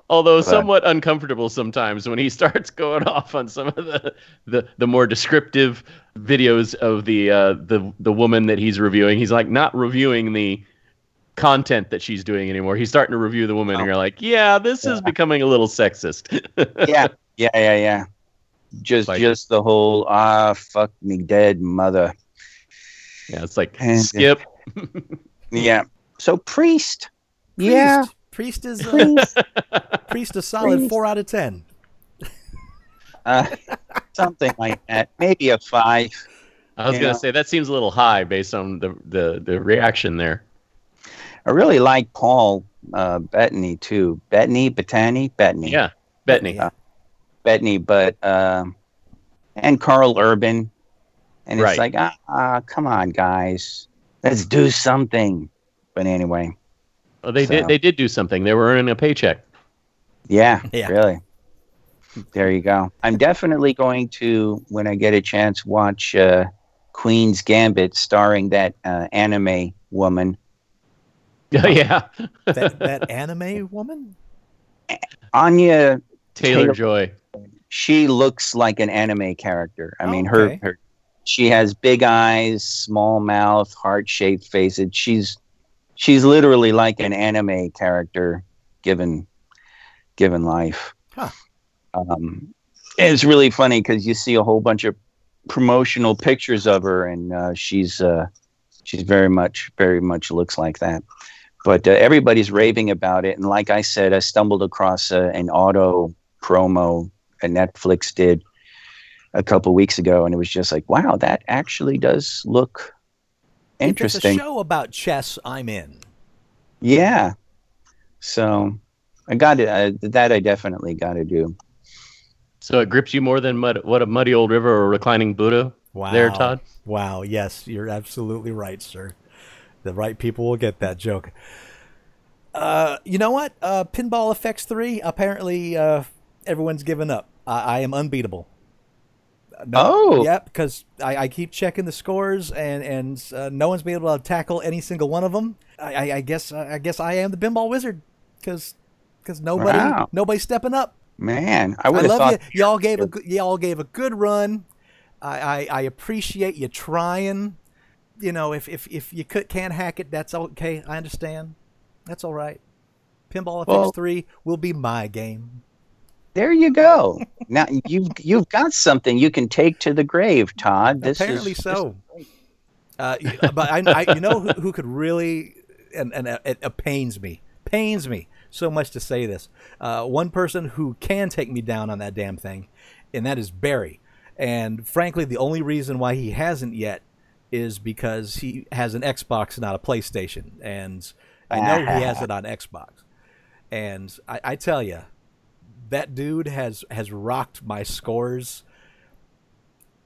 [SPEAKER 3] Although
[SPEAKER 4] But-
[SPEAKER 3] somewhat uncomfortable sometimes when he starts going off on some of the the, the more descriptive videos of the uh, the the woman that he's reviewing. He's like not reviewing the content that she's doing anymore. He's starting to review the woman,
[SPEAKER 4] Oh.
[SPEAKER 3] and you're like, yeah, this is becoming a little sexist.
[SPEAKER 4] yeah, yeah, yeah, yeah. Just,
[SPEAKER 3] Like-
[SPEAKER 4] just the whole ah, fuck me dead mother.
[SPEAKER 3] Yeah, it's like
[SPEAKER 4] And-
[SPEAKER 3] skip.
[SPEAKER 4] Yeah. So priest. Yeah.
[SPEAKER 2] Priest is uh,
[SPEAKER 4] Priest.
[SPEAKER 2] priest a solid
[SPEAKER 4] Priest.
[SPEAKER 2] four out of ten.
[SPEAKER 4] uh, something like that. Maybe a five.
[SPEAKER 3] I was gonna say that seems a little high based on the the the reaction there.
[SPEAKER 4] I really like Paul uh, Bettany too. Bettany, Bettany, Bettany.
[SPEAKER 3] Yeah, Bettany.
[SPEAKER 2] Yeah.
[SPEAKER 4] Bettany, but um, and Karl Urban, and it's
[SPEAKER 3] Right.
[SPEAKER 4] like ah, ah, come on, guys, let's do something. But anyway,
[SPEAKER 3] Well, they
[SPEAKER 4] So-
[SPEAKER 3] did they did do something. They were earning a paycheck.
[SPEAKER 4] yeah,
[SPEAKER 2] Yeah.
[SPEAKER 4] really. There you go. I'm definitely going to, when I get a chance, watch uh, Queen's Gambit, starring that uh, anime woman.
[SPEAKER 3] yeah,
[SPEAKER 2] That that anime woman.
[SPEAKER 4] Anya,
[SPEAKER 3] Taylor
[SPEAKER 4] Taylor-
[SPEAKER 3] Joy.
[SPEAKER 4] she looks like an anime character. I
[SPEAKER 2] Oh,
[SPEAKER 4] mean,
[SPEAKER 2] okay.
[SPEAKER 4] her, her, she has big eyes, small mouth, heart-shaped face. It, she's, she's literally like an anime character, given, given life.
[SPEAKER 2] Huh.
[SPEAKER 4] Um, it's really funny because you see a whole bunch of promotional pictures of her, and uh, she's, uh, she's very much, very much looks like that. But uh, everybody's raving about it, and like I said, I stumbled across uh, an auto promo that Netflix did a couple weeks ago, and it was just like, wow, that actually does look
[SPEAKER 2] If
[SPEAKER 4] interesting.
[SPEAKER 2] it's a show about chess, I'm in.
[SPEAKER 4] Yeah. So I got it. Uh, that I definitely got to do.
[SPEAKER 3] So it grips you more than mud, what a muddy old river or reclining Buddha.
[SPEAKER 2] Wow.
[SPEAKER 3] There, Todd.
[SPEAKER 2] Wow. Yes, you're absolutely right, sir. The right people will get that joke. Uh, you know what? Uh, Pinball FX 3, apparently uh, everyone's given up. I, I am unbeatable. No,
[SPEAKER 4] Oh.
[SPEAKER 2] Yep, because I, I keep checking the scores and, and uh, no one's been able to tackle any single one of them. I, I, I guess I guess I am the pinball wizard because because nobody
[SPEAKER 4] Wow.
[SPEAKER 2] nobody's stepping up.
[SPEAKER 4] Man, I would have
[SPEAKER 2] love
[SPEAKER 4] thought.
[SPEAKER 2] you. Y'all gave a good, y'all gave a good run. I, I, I appreciate you trying. You know, if if, if you could, can't hack it, that's okay. I understand. That's all right. Pinball FX
[SPEAKER 4] Well-
[SPEAKER 2] three will be my game.
[SPEAKER 4] There you go. now you've you've got something you can take to the grave, Todd. This
[SPEAKER 2] Apparently
[SPEAKER 4] is,
[SPEAKER 2] so. Uh, but I, I, you know who, who could really, and and uh, it, it pains me, pains me so much to say this. Uh, one person who can take me down on that damn thing, and that is Barry. And frankly, the only reason why he hasn't yet is because he has an Xbox, not a PlayStation, and I know he has it on Xbox. And I, I tell you, that dude has has rocked my scores.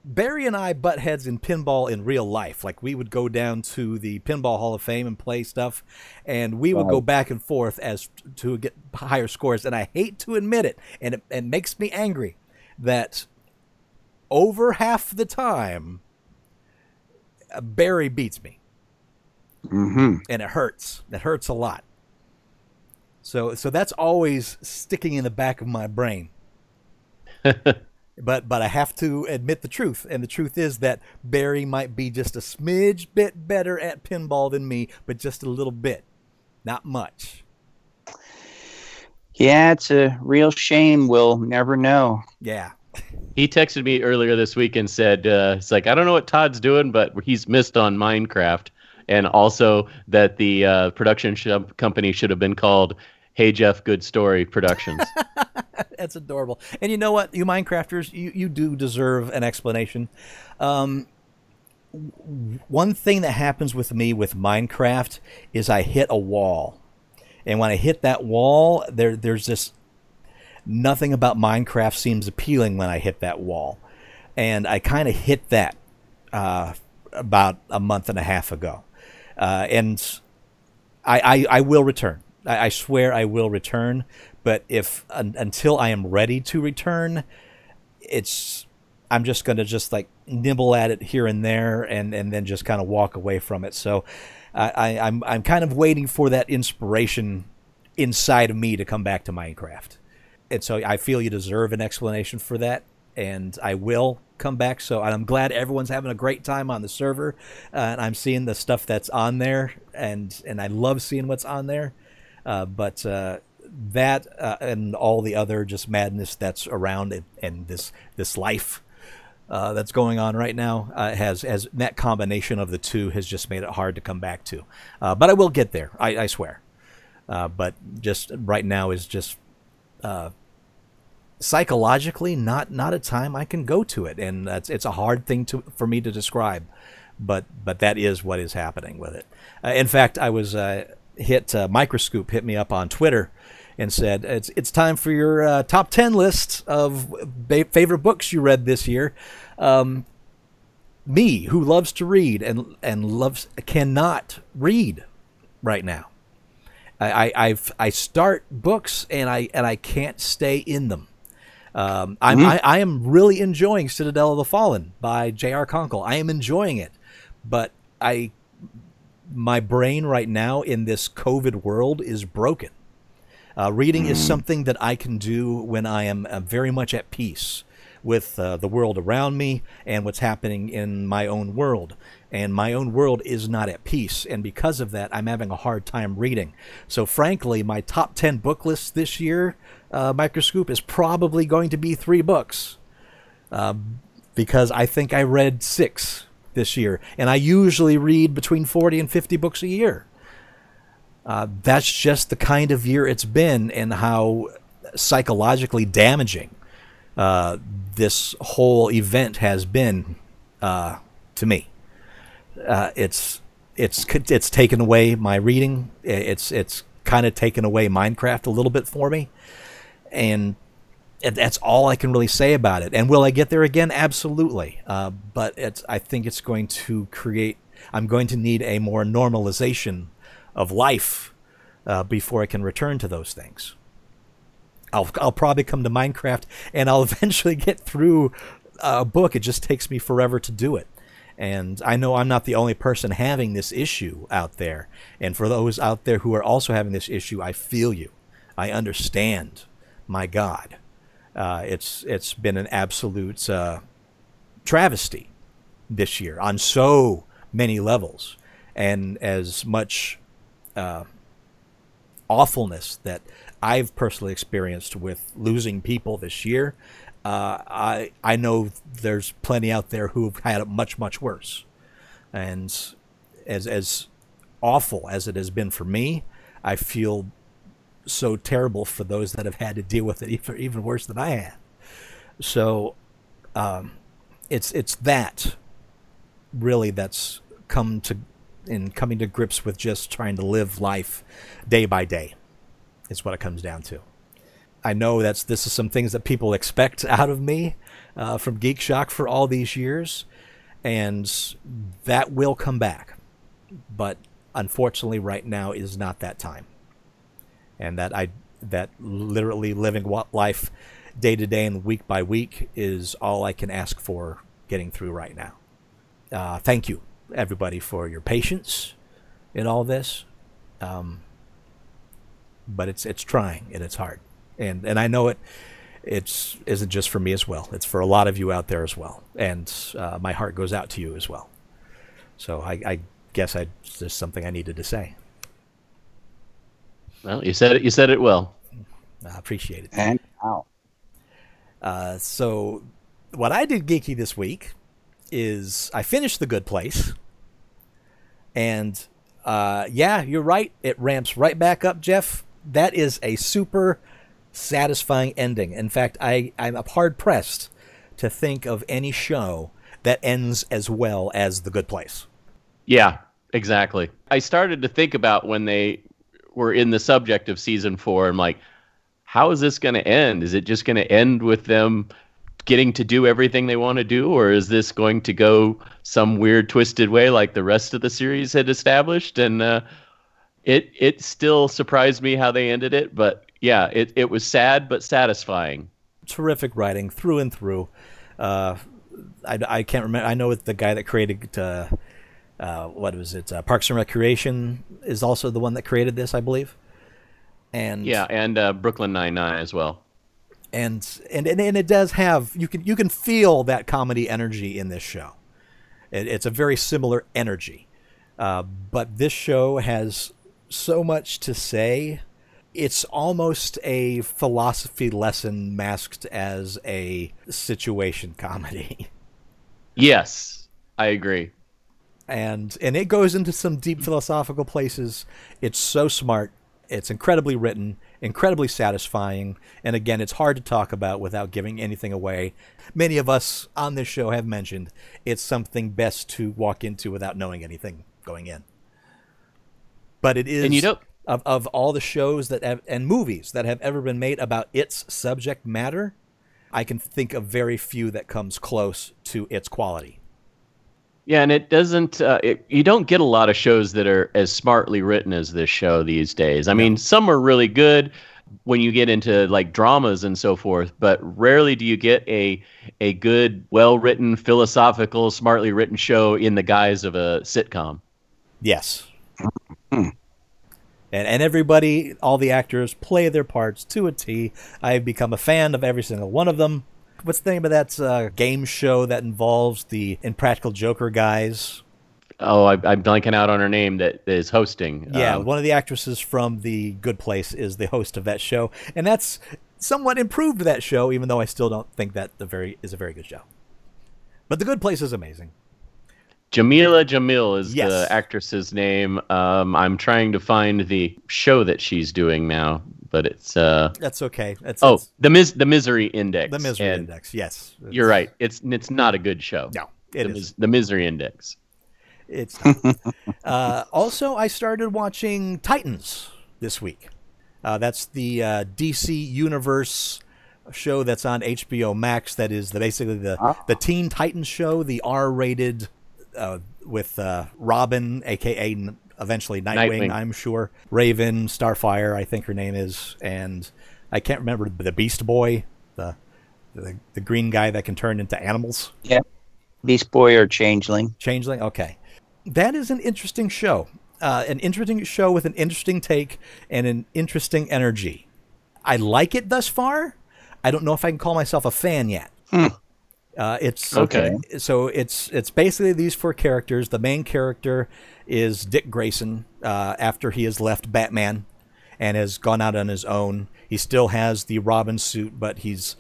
[SPEAKER 2] Barry and I butt heads in pinball in real life. Like we would go down to the Pinball Hall of Fame and play stuff, and we would go back and forth as to get higher scores. And I hate to admit it, and it, it makes me angry that over half the time Barry beats me,
[SPEAKER 4] hmm
[SPEAKER 2] and it hurts. It hurts a lot. So so that's always sticking in the back of my brain. but but I have to admit the truth, and the truth is that Barry might be just a smidge bit better at pinball than me, but just a little bit, not much.
[SPEAKER 4] Yeah, it's a real shame. We'll never know.
[SPEAKER 2] Yeah,
[SPEAKER 3] He texted me earlier this week and said, uh, "It's like I don't know what Todd's doing, but he's missed on Minecraft, and also that the uh, production sh- company should have been called Hey Jeff Good Story Productions."
[SPEAKER 2] that's adorable. And you know what, you Minecrafters, you you do deserve an explanation. Um, one thing that happens with me with Minecraft is I hit a wall, and when I hit that wall, there there's this nothing about Minecraft seems appealing when I hit that wall. And I kind of hit that uh, about a month and a half ago. Uh, and I, I, I will return. I, I swear I will return. But if un, until I am ready to return, it's I'm just gonna just like nibble at it here and there, and, and then just kind of walk away from it. So I, I'm I'm kind of waiting for that inspiration inside of me to come back to Minecraft. And so I feel you deserve an explanation for that, and I will come back. So I'm glad everyone's having a great time on the server, uh, and I'm seeing the stuff that's on there, and and I love seeing what's on there. Uh, but uh, that uh, and all the other just madness that's around it and this this life uh, that's going on right now uh, has has that combination of the two has just made it hard to come back to. Uh, but I will get there. I, I swear. But just right now is just psychologically not not a time I can go to it, and that's it's a hard thing to for me to describe. But but that is what is happening with it. in fact, I was hit Microscoop hit me up on Twitter and said it's it's time for your uh, top ten list of ba- favorite books you read this year. Um, me, who loves to read and and loves cannot read right now. I, I have I start books and I and I can't stay in them. Um, I'm, mm-hmm. I, I am really enjoying Citadel of the Fallen by J.R. Konkel. I am enjoying it, but I my brain right now in this COVID world is broken. Uh, reading mm. is something that I can do when I am uh, very much at peace with uh, the world around me and what's happening in my own world. And my own world is not at peace. And because of that, I'm having a hard time reading. So, frankly, my top 10 book list this year, uh, Microscoop, is probably going to be three books. Um, because I think I read six this year. And I usually read between 40 and 50 books a year uh, that's just the kind of year it's been and how psychologically damaging uh, this whole event has been uh, to me. Uh, it's it's it's taken away my reading. It's it's kind of taken away Minecraft a little bit for me, and that's all I can really say about it. And will I get there again? Absolutely. Uh, but it's I think it's going to create. I'm going to need a more normalization of life uh, before I can return to those things. I'll, I'll probably come to Minecraft and I'll eventually get through a book. It just takes me forever to do it. And I know I'm not the only person having this issue out there. And for those out there who are also having this issue, I feel you. I understand. My God. Uh, it's it's been an absolute uh, travesty this year on so many levels, and as much uh, awfulness that I've personally experienced with losing people this year, uh, I I know there's plenty out there who've had it much much worse, and as as awful as it has been for me, I feel so terrible for those that have had to deal with it even even worse than I have. So, um, it's it's that really that's come to in coming to grips with just trying to live life day by day is what it comes down to. I know that's this is some things that people expect out of me uh, from Geek Shock for all these years, and that will come back. But unfortunately, right now is not that time, and that I that literally living life day to day and week by week is all I can ask for getting through right now. Uh, thank you everybody for your patience in all this. Um, but it's it's trying and it's hard, and and I know it. It's isn't just for me as well. It's for a lot of you out there as well, and uh, my heart goes out to you as well. So I, I guess I just something I needed to say.
[SPEAKER 3] Well, you said it. You said it well.
[SPEAKER 2] I appreciate it.
[SPEAKER 4] And how?
[SPEAKER 2] Uh, so, what I did geeky this week is I finished The Good Place. And uh, yeah, you're right. It ramps right back up, Jeff. That is a super satisfying ending. In fact, I, I'm hard pressed to think of any show that ends as well as The Good Place.
[SPEAKER 3] Yeah, exactly. I started to think about when they were in the subject of season four. I'm like, how is this going to end? Is it just going to end with them getting to do everything they want to do, or is this going to go some weird, twisted way like the rest of the series had established? And uh, it it still surprised me how they ended it, but yeah, it it was sad but satisfying.
[SPEAKER 2] Terrific writing through and through. Uh, I, I can't remember. I know the guy that created uh, uh, what was it? Uh, Parks and Recreation is also the one that created this, I believe. and
[SPEAKER 3] Yeah, and uh, Brooklyn Nine Nine as well.
[SPEAKER 2] and, and and and it does have you can you can feel that comedy energy in this show. It, it's a very similar energy, uh, but this show has so much to say. It's almost a philosophy lesson masked as a situation comedy.
[SPEAKER 3] Yes, I agree.
[SPEAKER 2] And and it goes into some deep philosophical places. It's so smart. It's incredibly written, incredibly satisfying, and again, it's hard to talk about without giving anything away. Many of us on this show have mentioned it's something best to walk into without knowing anything going in. But it is
[SPEAKER 3] And you don't-
[SPEAKER 2] of of all the shows that have, and movies that have ever been made about its subject matter, I can think of very few that comes close to its quality.
[SPEAKER 3] Yeah, and it doesn't. Uh, it, you don't get a lot of shows that are as smartly written as this show these days. I mean, some are really good when you get into like dramas and so forth, but rarely do you get a a good, well written, philosophical, smartly written show in the guise of a sitcom.
[SPEAKER 2] Yes. And, and everybody, all the actors play their parts to a T. I've become a fan of every single one of them. What's the name of that uh, game show that involves the Impractical Joker guys?
[SPEAKER 3] Oh, I, I'm blanking out on her name that is hosting.
[SPEAKER 2] Yeah,
[SPEAKER 3] Um,
[SPEAKER 2] one of the actresses from The Good Place is the host of that show, and that's somewhat improved that show, even though I still don't think that the very is a very good show. But The Good Place is amazing.
[SPEAKER 3] Jameela Jamil is
[SPEAKER 2] Yes.
[SPEAKER 3] the actress's name. Um, I'm trying to find the show that she's doing now, but it's uh
[SPEAKER 2] That's okay. That's,
[SPEAKER 3] oh
[SPEAKER 2] that's
[SPEAKER 3] the mis the Misery Index.
[SPEAKER 2] the Misery
[SPEAKER 3] And
[SPEAKER 2] Index. Yes,
[SPEAKER 3] You're right. It's it's not a good show.
[SPEAKER 2] No, it
[SPEAKER 3] the,
[SPEAKER 2] is.
[SPEAKER 3] mis- the Misery Index.
[SPEAKER 2] It's not. uh, also, I started watching Titans this week. Uh, that's the uh, DC Universe show that's on HBO Max. That is the, basically the the Teen Titans show, the R-rated uh, with uh, Robin, aka n- eventually Nightwing,
[SPEAKER 3] Nightwing.
[SPEAKER 2] I'm sure, Raven, Starfire, I think her name is, and I can't remember the Beast Boy, the the, the green guy that can turn into animals.
[SPEAKER 4] Yeah. Beast Boy or Changeling.
[SPEAKER 2] Changeling. Okay, that is an interesting show. Uh, an interesting show with an interesting take and an interesting energy. I like it thus far. I don't know if I can call myself a fan yet. Uh, it's
[SPEAKER 3] Okay.
[SPEAKER 2] So it's it's basically these four characters. The main character is Dick Grayson. Uh, after he has left Batman and has gone out on his own, he still has the Robin suit, but he's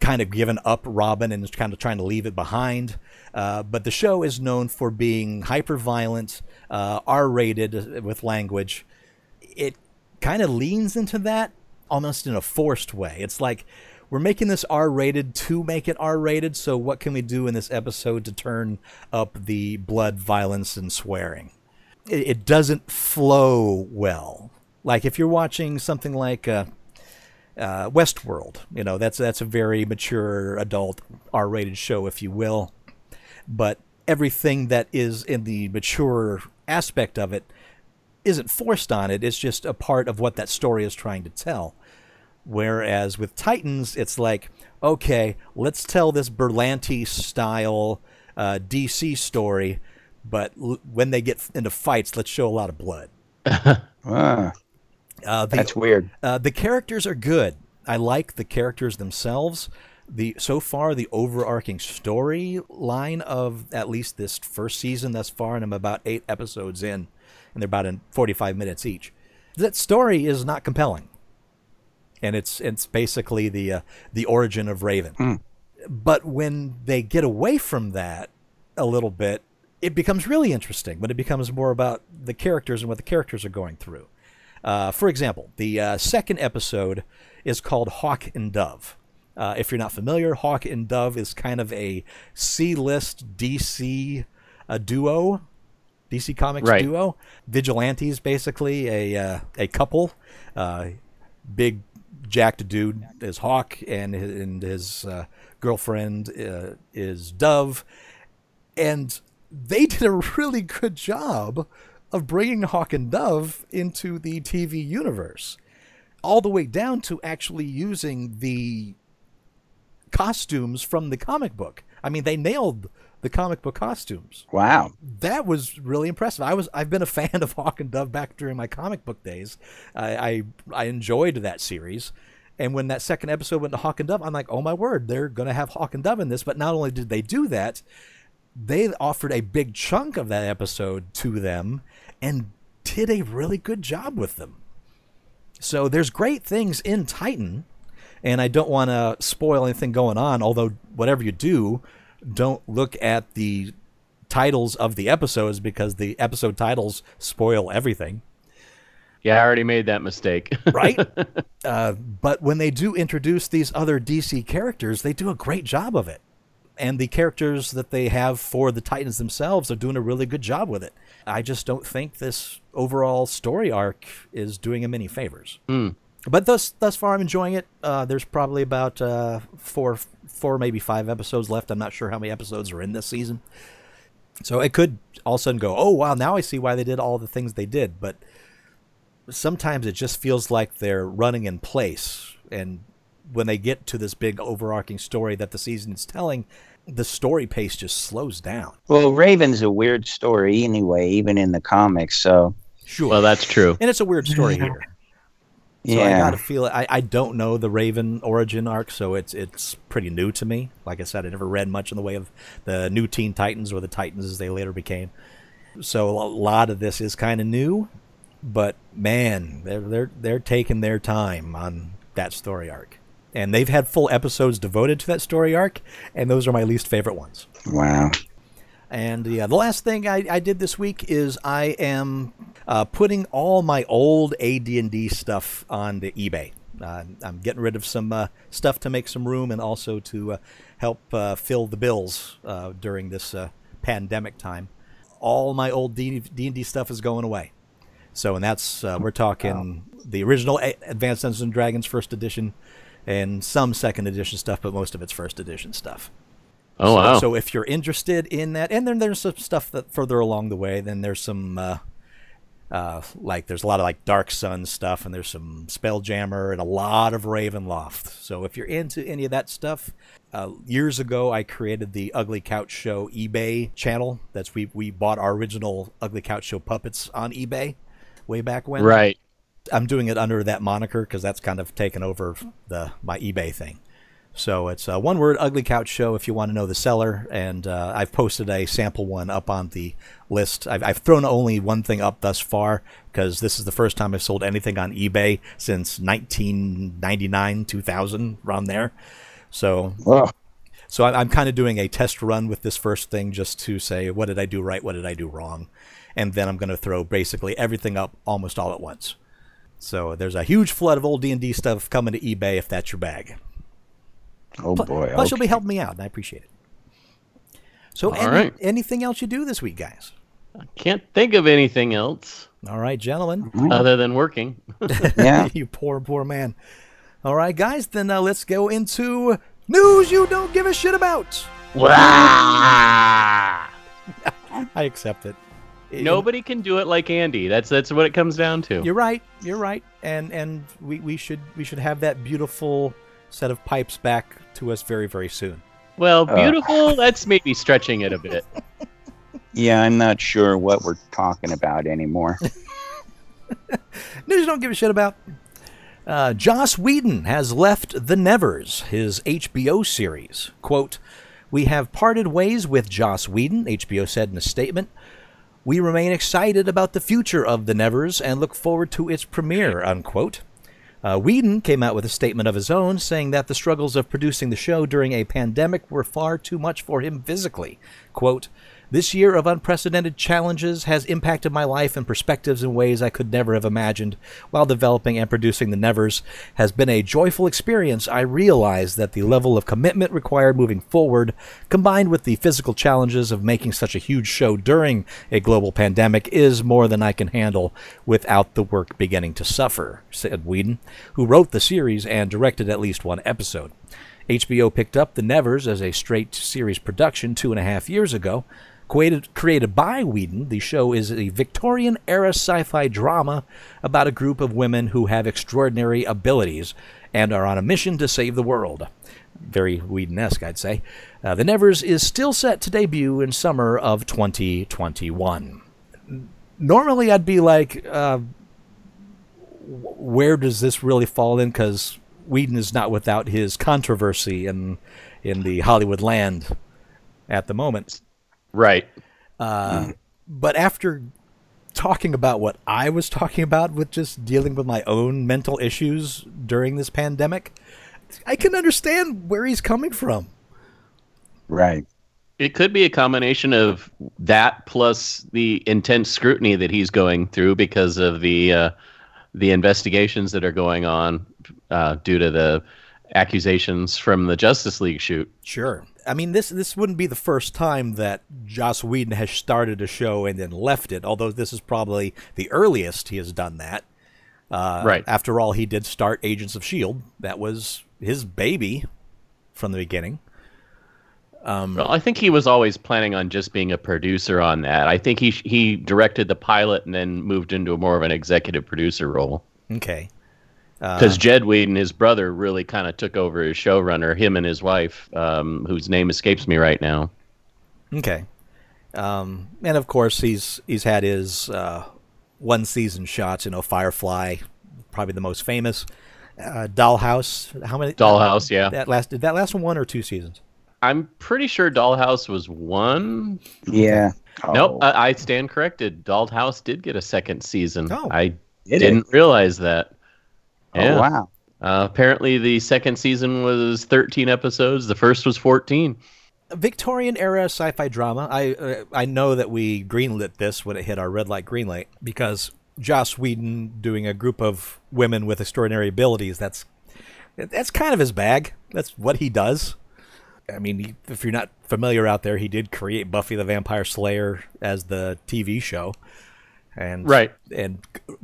[SPEAKER 2] kind of given up Robin and is kind of trying to leave it behind. Uh, but the show is known for being hyper violent, uh, R rated with language. It kind of leans into that almost in a forced way. It's like we're making this R rated to make it R rated, so what can we do in this episode to turn up the blood, violence, and swearing? It, it doesn't flow well. Like if you're watching something like. Uh, uh, Westworld. You know, that's that's a very mature adult R-rated show, if you will. But everything that is in the mature aspect of it isn't forced on it. It's just a part of what that story is trying to tell. Whereas with Titans, it's like, okay, let's tell this Berlanti style uh, DC story, but l- when they get into fights, let's show a lot of blood.
[SPEAKER 4] Ah,
[SPEAKER 2] Uh, the,
[SPEAKER 4] that's weird.
[SPEAKER 2] uh, the characters are good. I like the characters themselves. The so far the overarching storyline of at least this first season thus far, and I'm about eight episodes in, and they're about in 45 minutes each. That story is not compelling, and it's it's basically the uh, the origin of Raven. But when they get away from that a little bit, it becomes really interesting. When it becomes more about the characters and what the characters are going through. Uh, for example, the uh, second episode is called Hawk and Dove. Uh, if you're not familiar, Hawk and Dove is kind of a C-list DC uh, duo, DC Comics
[SPEAKER 3] Right.
[SPEAKER 2] duo. Vigilantes, basically a uh, a couple. Uh, big jacked dude is Hawk, and his, and his uh, girlfriend uh, is Dove, and they did a really good job of bringing Hawk and Dove into the TV universe, all the way down to actually using the costumes from the comic book. I mean, they nailed the comic book costumes.
[SPEAKER 4] Wow.
[SPEAKER 2] That was really impressive. I was I've been a fan of Hawk and Dove back during my comic book days. I I, I enjoyed that series. And when that second episode went to Hawk and Dove, I'm like, oh my word, they're gonna have Hawk and Dove in this. But not only did they do that, they offered a big chunk of that episode to them and did a really good job with them. So there's great things in Titan, and I don't want to spoil anything going on. Although whatever you do, don't look at the titles of the episodes because the episode titles spoil everything.
[SPEAKER 3] Yeah, I already made that mistake.
[SPEAKER 2] right? Uh, but when they do introduce these other DC characters, they do a great job of it. And the characters that they have for the Titans themselves are doing a really good job with it. I just don't think this overall story arc is doing them any favors.
[SPEAKER 3] Mm.
[SPEAKER 2] But thus, thus far, I'm enjoying it. Uh, there's probably about uh, four, four, maybe five episodes left. I'm not sure how many episodes are in this season. So it could all of a sudden go, oh wow, now I see why they did all the things they did. But sometimes it just feels like they're running in place. And when they get to this big overarching story that the season is telling, the story pace just slows down.
[SPEAKER 4] Well, Raven's a weird story anyway, even in the comics. So
[SPEAKER 2] Sure.
[SPEAKER 3] well, that's true.
[SPEAKER 2] and it's a weird story here. So I gotta feel it. I, I don't know the Raven origin arc, so it's it's pretty new to me. Like I said, I never read much in the way of the new Teen Titans or the Titans as they later became. So a lot of this is kind of new, but man, they're they're they're taking their time on that story arc, and they've had full episodes devoted to that story arc, and those are my least favorite ones.
[SPEAKER 4] wow.
[SPEAKER 2] And yeah, the last thing I, I did this week is I am uh, putting all my old AD&D stuff on the eBay. Uh, I'm getting rid of some uh, stuff to make some room and also to uh, help uh, fill the bills uh, during this uh, pandemic time. All my old D- D&D stuff is going away. So, and that's uh, we're talking the original A- Advanced Dungeons and Dragons first edition and some second edition stuff, but most of it's first edition stuff.
[SPEAKER 3] Oh
[SPEAKER 2] So-
[SPEAKER 3] wow.
[SPEAKER 2] So if you're interested in that, and then there's some stuff that further along the way. Then there's some uh, uh, like there's a lot of like Dark Sun stuff, and there's some Spelljammer and a lot of Ravenloft. So if you're into any of that stuff, uh, years ago I created the Ugly Couch Show eBay channel. That's we we bought our original Ugly Couch Show puppets on eBay way back when.
[SPEAKER 3] right.
[SPEAKER 2] I'm doing it under that moniker because that's kind of taken over the my eBay thing. So it's a one word Ugly Couch Show if you want to know the seller. And uh, I've posted a sample one up on the list. I've, I've thrown only one thing up thus far because this is the first time I've sold anything on eBay since 1999, 2000, around there. So
[SPEAKER 4] Ugh.
[SPEAKER 2] so I'm kind of doing a test run with this first thing just to say what did I do right, what did I do wrong, and then I'm going to throw basically everything up almost all at once. So there's a huge flood of old D&D stuff coming to eBay if that's your bag.
[SPEAKER 4] Oh boy.
[SPEAKER 2] Plus, you'll be helping me out, and I appreciate it. So,
[SPEAKER 3] All
[SPEAKER 2] any,
[SPEAKER 3] right.
[SPEAKER 2] anything else you do this week, guys?
[SPEAKER 3] I can't think of anything else
[SPEAKER 2] All right, gentlemen.
[SPEAKER 3] other than working.
[SPEAKER 4] Yeah.
[SPEAKER 2] you poor, poor man. All right, guys, then uh, let's go into news you don't give a shit about. I accept it. It-
[SPEAKER 3] Nobody can do it like Andy. That's that's what it comes down to.
[SPEAKER 2] You're right. You're right. And and we, we should we should have that beautiful set of pipes back to us very very soon.
[SPEAKER 3] Well, beautiful. that's maybe stretching it a bit.
[SPEAKER 4] Yeah, I'm not sure what we're talking about anymore.
[SPEAKER 2] News don't give a shit about. Uh, Joss Whedon has left The Nevers, his HBO series. Quote, We have parted ways with Joss Whedon, HBO said in a statement. We remain excited about the future of The Nevers and look forward to its premiere, unquote. Uh, Whedon came out with a statement of his own saying that the struggles of producing the show during a pandemic were far too much for him physically. Quote, this year of unprecedented challenges has impacted my life and perspectives in ways I could never have imagined. While developing and producing The Nevers has been a joyful experience, I realize that the level of commitment required moving forward, combined with the physical challenges of making such a huge show during a global pandemic, is more than I can handle without the work beginning to suffer, said Whedon, who wrote the series and directed at least one episode. HBO picked up The Nevers as a straight series production two and a half years ago. Created, created by Whedon, the show is a Victorian era sci fi drama about a group of women who have extraordinary abilities and are on a mission to save the world. very Whedon-esque, I'd say. Uh, the Nevers is still set to debut in summer of 2021. Normally, I'd be like, uh, where does this really fall in? Because Whedon is not without his controversy in in the Hollywood land at the moment.
[SPEAKER 3] Right.
[SPEAKER 2] Uh, But after talking about what I was talking about with just dealing with my own mental issues during this pandemic, I can understand where he's coming from.
[SPEAKER 4] Right.
[SPEAKER 3] It could be a combination of that plus the intense scrutiny that he's going through because of the uh, the investigations that are going on uh, due to the accusations from the Justice League shoot.
[SPEAKER 2] Sure. I mean, this this wouldn't be the first time that Joss Whedon has started a show and then left it. Although this is probably the earliest he has done that. Uh,
[SPEAKER 3] Right.
[SPEAKER 2] After all, he did start Agents of Shield. That was his baby from the beginning.
[SPEAKER 3] Well, I think he was always planning on just being a producer on that. I think he he directed the pilot and then moved into a more of an executive producer role.
[SPEAKER 2] Okay.
[SPEAKER 3] Because Jed Whedon, his brother, really kind of took over as showrunner. Him and his wife, um, whose name escapes me right now.
[SPEAKER 2] Okay. Um, and of course, he's he's had his uh, one season shots. You know, Firefly, probably the most famous. Uh, Dollhouse. How many?
[SPEAKER 3] Dollhouse, yeah.
[SPEAKER 2] That last did that last one one or two seasons?
[SPEAKER 3] I'm pretty sure Dollhouse was one.
[SPEAKER 4] Yeah.
[SPEAKER 3] Nope,
[SPEAKER 4] Oh,
[SPEAKER 3] I, I stand corrected. Dollhouse did get a second season.
[SPEAKER 2] Oh.
[SPEAKER 3] I
[SPEAKER 4] Did
[SPEAKER 3] didn't realize that. Yeah.
[SPEAKER 4] Oh, wow.
[SPEAKER 3] Uh, apparently, the second season was 13 episodes. The first was 14.
[SPEAKER 2] Victorian era sci-fi drama. I uh, I know that we greenlit this when it hit our red light, green light because Joss Whedon doing a group of women with extraordinary abilities. That's that's kind of his bag. That's what he does. I mean, if you're not familiar out there, he did create Buffy the Vampire Slayer as the TV show, and
[SPEAKER 3] Right.
[SPEAKER 2] and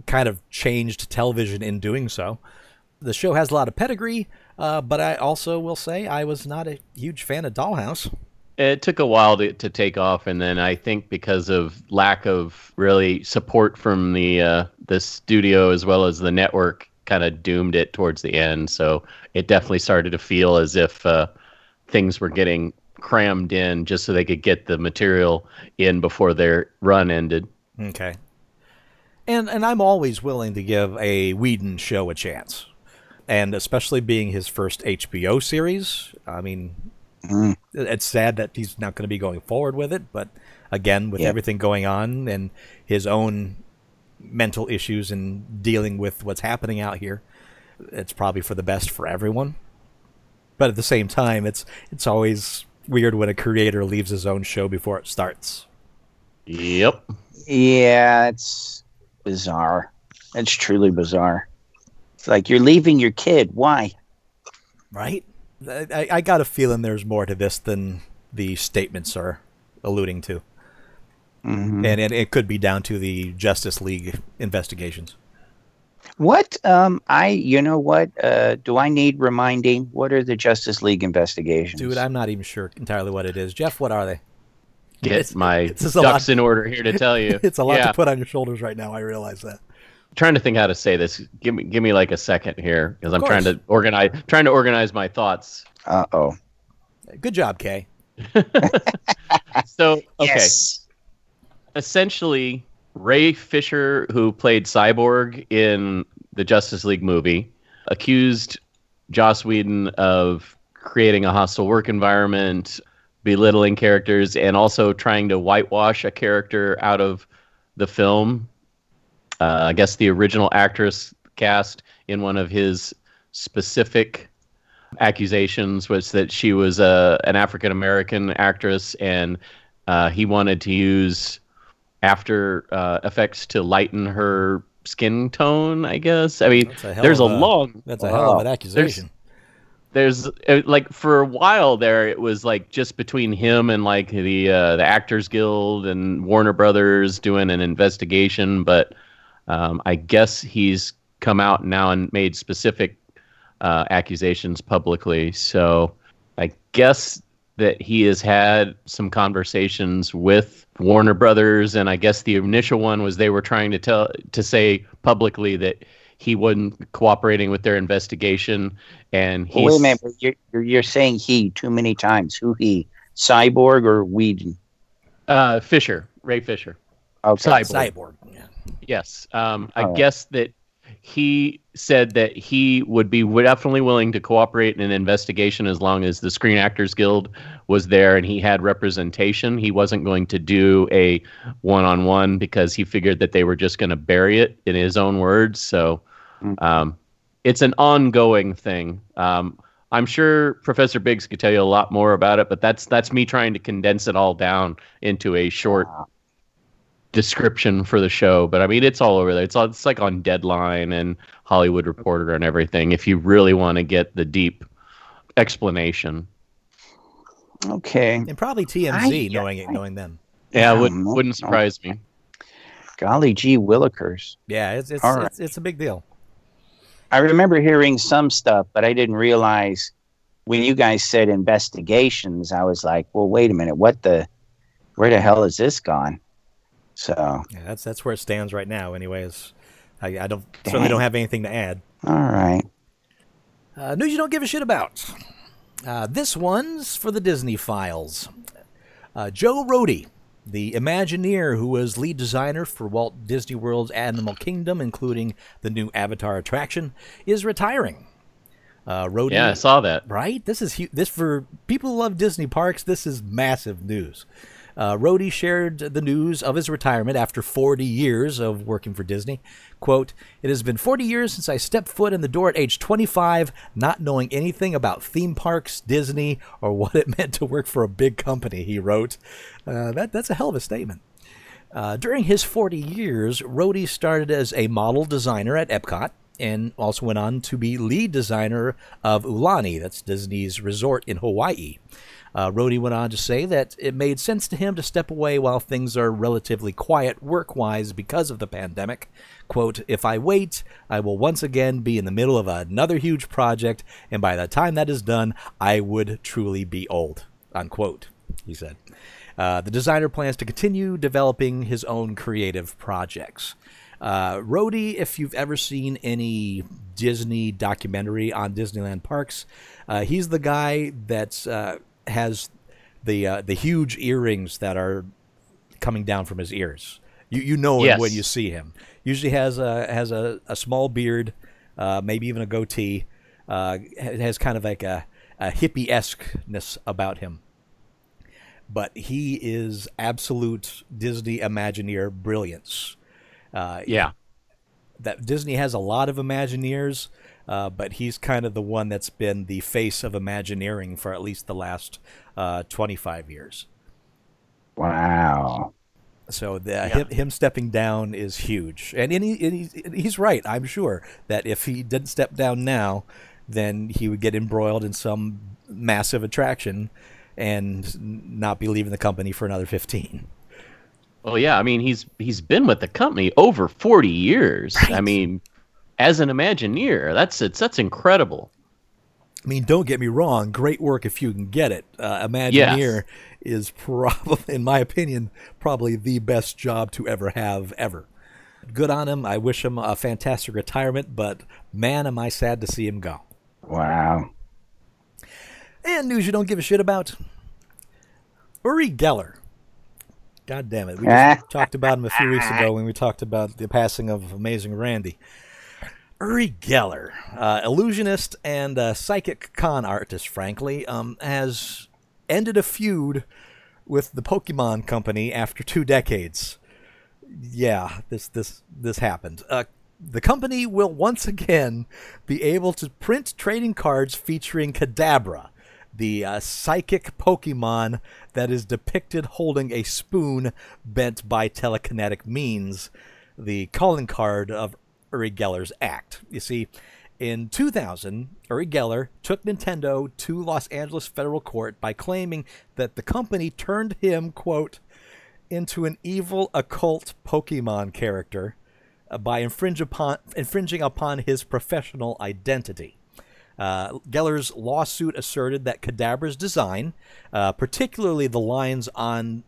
[SPEAKER 2] kind of changed television in doing so. The show has a lot of pedigree, uh, but I also will say I was not a huge fan of Dollhouse.
[SPEAKER 3] It took a while to, to take off, and then I think because of lack of really support from the uh, the studio as well as the network, kind of doomed it towards the end. So it definitely started to feel as if uh, things were getting crammed in just so they could get the material in before their run ended.
[SPEAKER 2] Okay. And and I'm always willing to give a Whedon show a chance. And especially being his first HBO series, I mean, mm-hmm. it's sad that he's not going to be going forward with it, but again, with
[SPEAKER 4] Yeah.
[SPEAKER 2] everything going on and his own mental issues and dealing with what's happening out here, it's probably for the best for everyone. But at the same time, it's it's always weird when a creator leaves his own show before it starts.
[SPEAKER 3] Yep.
[SPEAKER 4] Yeah, it's bizarre. It's truly bizarre. It's like you're leaving your kid. Why?
[SPEAKER 2] right? I, I- got a feeling there's more to this than the statements are alluding to,
[SPEAKER 4] Mhm.
[SPEAKER 2] and, and it could be down to the Justice League investigations.
[SPEAKER 4] What? Um, I. You know what? Uh, do I need reminding? What are the Justice League investigations?
[SPEAKER 2] Dude, I'm not even sure entirely what it is. Jeff, what are they?
[SPEAKER 3] Get
[SPEAKER 2] It's-
[SPEAKER 3] my
[SPEAKER 2] it's just a
[SPEAKER 3] ducks
[SPEAKER 2] lot-
[SPEAKER 3] in order here to tell you.
[SPEAKER 2] It's a lot
[SPEAKER 3] yeah.
[SPEAKER 2] to put on your shoulders right now. I realize that.
[SPEAKER 3] trying to think how to say this. Give me give me like a second here because I'm trying to organize trying to organize my thoughts.
[SPEAKER 4] Uh oh.
[SPEAKER 2] Good job, Kay.
[SPEAKER 3] So okay,
[SPEAKER 4] Yes.
[SPEAKER 3] essentially Ray Fisher, who played Cyborg in the Justice League movie, accused Joss Whedon of creating a hostile work environment, belittling characters, and also trying to whitewash a character out of the film. Uh, I guess the original actress cast in one of his specific accusations was that she was a an African American actress, and uh, he wanted to use after uh, effects to lighten her skin tone. I guess. I mean,
[SPEAKER 2] a
[SPEAKER 3] there's a
[SPEAKER 2] a-
[SPEAKER 3] long
[SPEAKER 2] That's a hell of an
[SPEAKER 4] Wow.
[SPEAKER 2] accusation.
[SPEAKER 3] There's like for a while there it was like just between him and like the uh, the actors guild and warner brothers doing an investigation but um, i guess he's come out now and made specific uh, accusations publicly. So i guess that he has had some conversations with warner brothers and i guess the initial one was they were trying to tell to say publicly that he wasn't cooperating with their investigation, and he's
[SPEAKER 4] Well, wait a minute. but You're, you're, you're saying he too many times. Who he? Cyborg or Whedon?
[SPEAKER 3] uh, Fisher, Ray Fisher.
[SPEAKER 4] Okay.
[SPEAKER 3] Cyborg.
[SPEAKER 2] Cyborg. Yeah.
[SPEAKER 3] Yes, um, I
[SPEAKER 4] All right.
[SPEAKER 3] guess that he said that he would be definitely willing to cooperate in an investigation as long as the Screen Actors Guild was there and he had representation. He wasn't going to do a one-on-one because he figured that they were just going to bury it in his own words. So
[SPEAKER 4] Mm.
[SPEAKER 3] um, it's an ongoing thing. Um, I'm sure Professor Biggs could tell you a lot more about it, but that's that's me trying to condense it all down into a short description for the show, but I mean it's all over there. It's all, it's like on Deadline and Hollywood Reporter and everything. If you really want to get the deep explanation,
[SPEAKER 4] Okay.
[SPEAKER 2] And probably TMZ,
[SPEAKER 4] I-
[SPEAKER 2] knowing it, knowing them.
[SPEAKER 3] yeah,
[SPEAKER 4] Yeah,
[SPEAKER 3] wouldn't wouldn't surprise me.
[SPEAKER 4] Golly gee willikers.
[SPEAKER 2] Yeah, it's it's,
[SPEAKER 4] All right.
[SPEAKER 2] it's it's a big deal.
[SPEAKER 4] I remember hearing some stuff, but I didn't realize when you guys said investigations, I was like, well, wait a minute. What the, where the hell is this gone? So,
[SPEAKER 2] Yeah, that's that's where it stands right now. Anyways, I, I don't certainly
[SPEAKER 4] Dang.
[SPEAKER 2] don't have anything to add.
[SPEAKER 4] all right.
[SPEAKER 2] Uh, news you don't give a shit about. Uh, this one's for the Disney files. Uh, Joe Rohde, the Imagineer who was lead designer for Walt Disney World's Animal Kingdom, including the new Avatar attraction, is retiring. Uh,
[SPEAKER 3] Yeah, I saw that.
[SPEAKER 2] right? This is hu- this for people who love Disney parks. This is massive news. Uh, Rohde shared the news of his retirement after 40 years of working for Disney. "Quote: It has been 40 years since I stepped foot in the door at age 25, not knowing anything about theme parks, Disney, or what it meant to work for a big company." He wrote. Uh, that that's a hell of a statement. Uh, during his 40 years, Rohde started as a model designer at Epcot and also went on to be lead designer of Aulani, that's Disney's resort in Hawaii. Uh, went on to say that it made sense to him to step away while things are relatively quiet work wise because of the pandemic. Quote, If I wait, I will once again be in the middle of another huge project, and by the time that is done, I would truly be old. Unquote, he said. Uh, the designer plans to continue developing his own creative projects. Uh, if you've ever seen any Disney documentary on Disneyland parks, uh, he's the guy that's uh, has the uh, the huge earrings that are coming down from his ears. You you know him when you see him. Usually has a has a, a small beard, uh, maybe even a goatee. Uh, ha- has kind of like a, a hippie esqueness about him but he is absolute Disney Imagineer brilliance. Uh,
[SPEAKER 3] Yeah,
[SPEAKER 2] that Disney has a lot of Imagineers, uh, but he's kind of the one that's been the face of Imagineering for at least the last uh, 25 years.
[SPEAKER 4] Wow.
[SPEAKER 2] So the, him, him stepping down is huge, and, and, he, and he's, and he's right. I'm sure that if he didn't step down now, then he would get embroiled in some massive attraction and not be leaving the company for another 15.
[SPEAKER 3] well, yeah. I mean, he's he's been with the company over forty years. I mean, as an Imagineer, that's it's that's incredible.
[SPEAKER 2] I mean, don't get me wrong. Great work if you can get it. Uh, Imagineer is probably, in my opinion, probably the best job to ever have ever. Good on him. I wish him a fantastic retirement, but man, am I sad to see him go.
[SPEAKER 4] Wow.
[SPEAKER 2] And news you don't give a shit about. Uri Geller. God damn it. We just talked about him a few weeks ago when we talked about the passing of Amazing Randi. Uri Geller, uh, illusionist and uh, psychic con artist, frankly, um, has ended a feud with the Pokemon Company after two decades. Yeah, this this this happened. Uh, the company will once again be able to print trading cards featuring Kadabra, the uh, psychic Pokemon that is depicted holding a spoon bent by telekinetic means, the calling card of Uri Geller's act. You see, in 2000, Uri Geller took Nintendo to Los Angeles federal court by claiming that the company turned him, quote, into an evil occult Pokemon character uh, by infringe upon, infringing upon his professional identity. Uh, Geller's lawsuit asserted that Kadabra's design, uh, particularly the lines on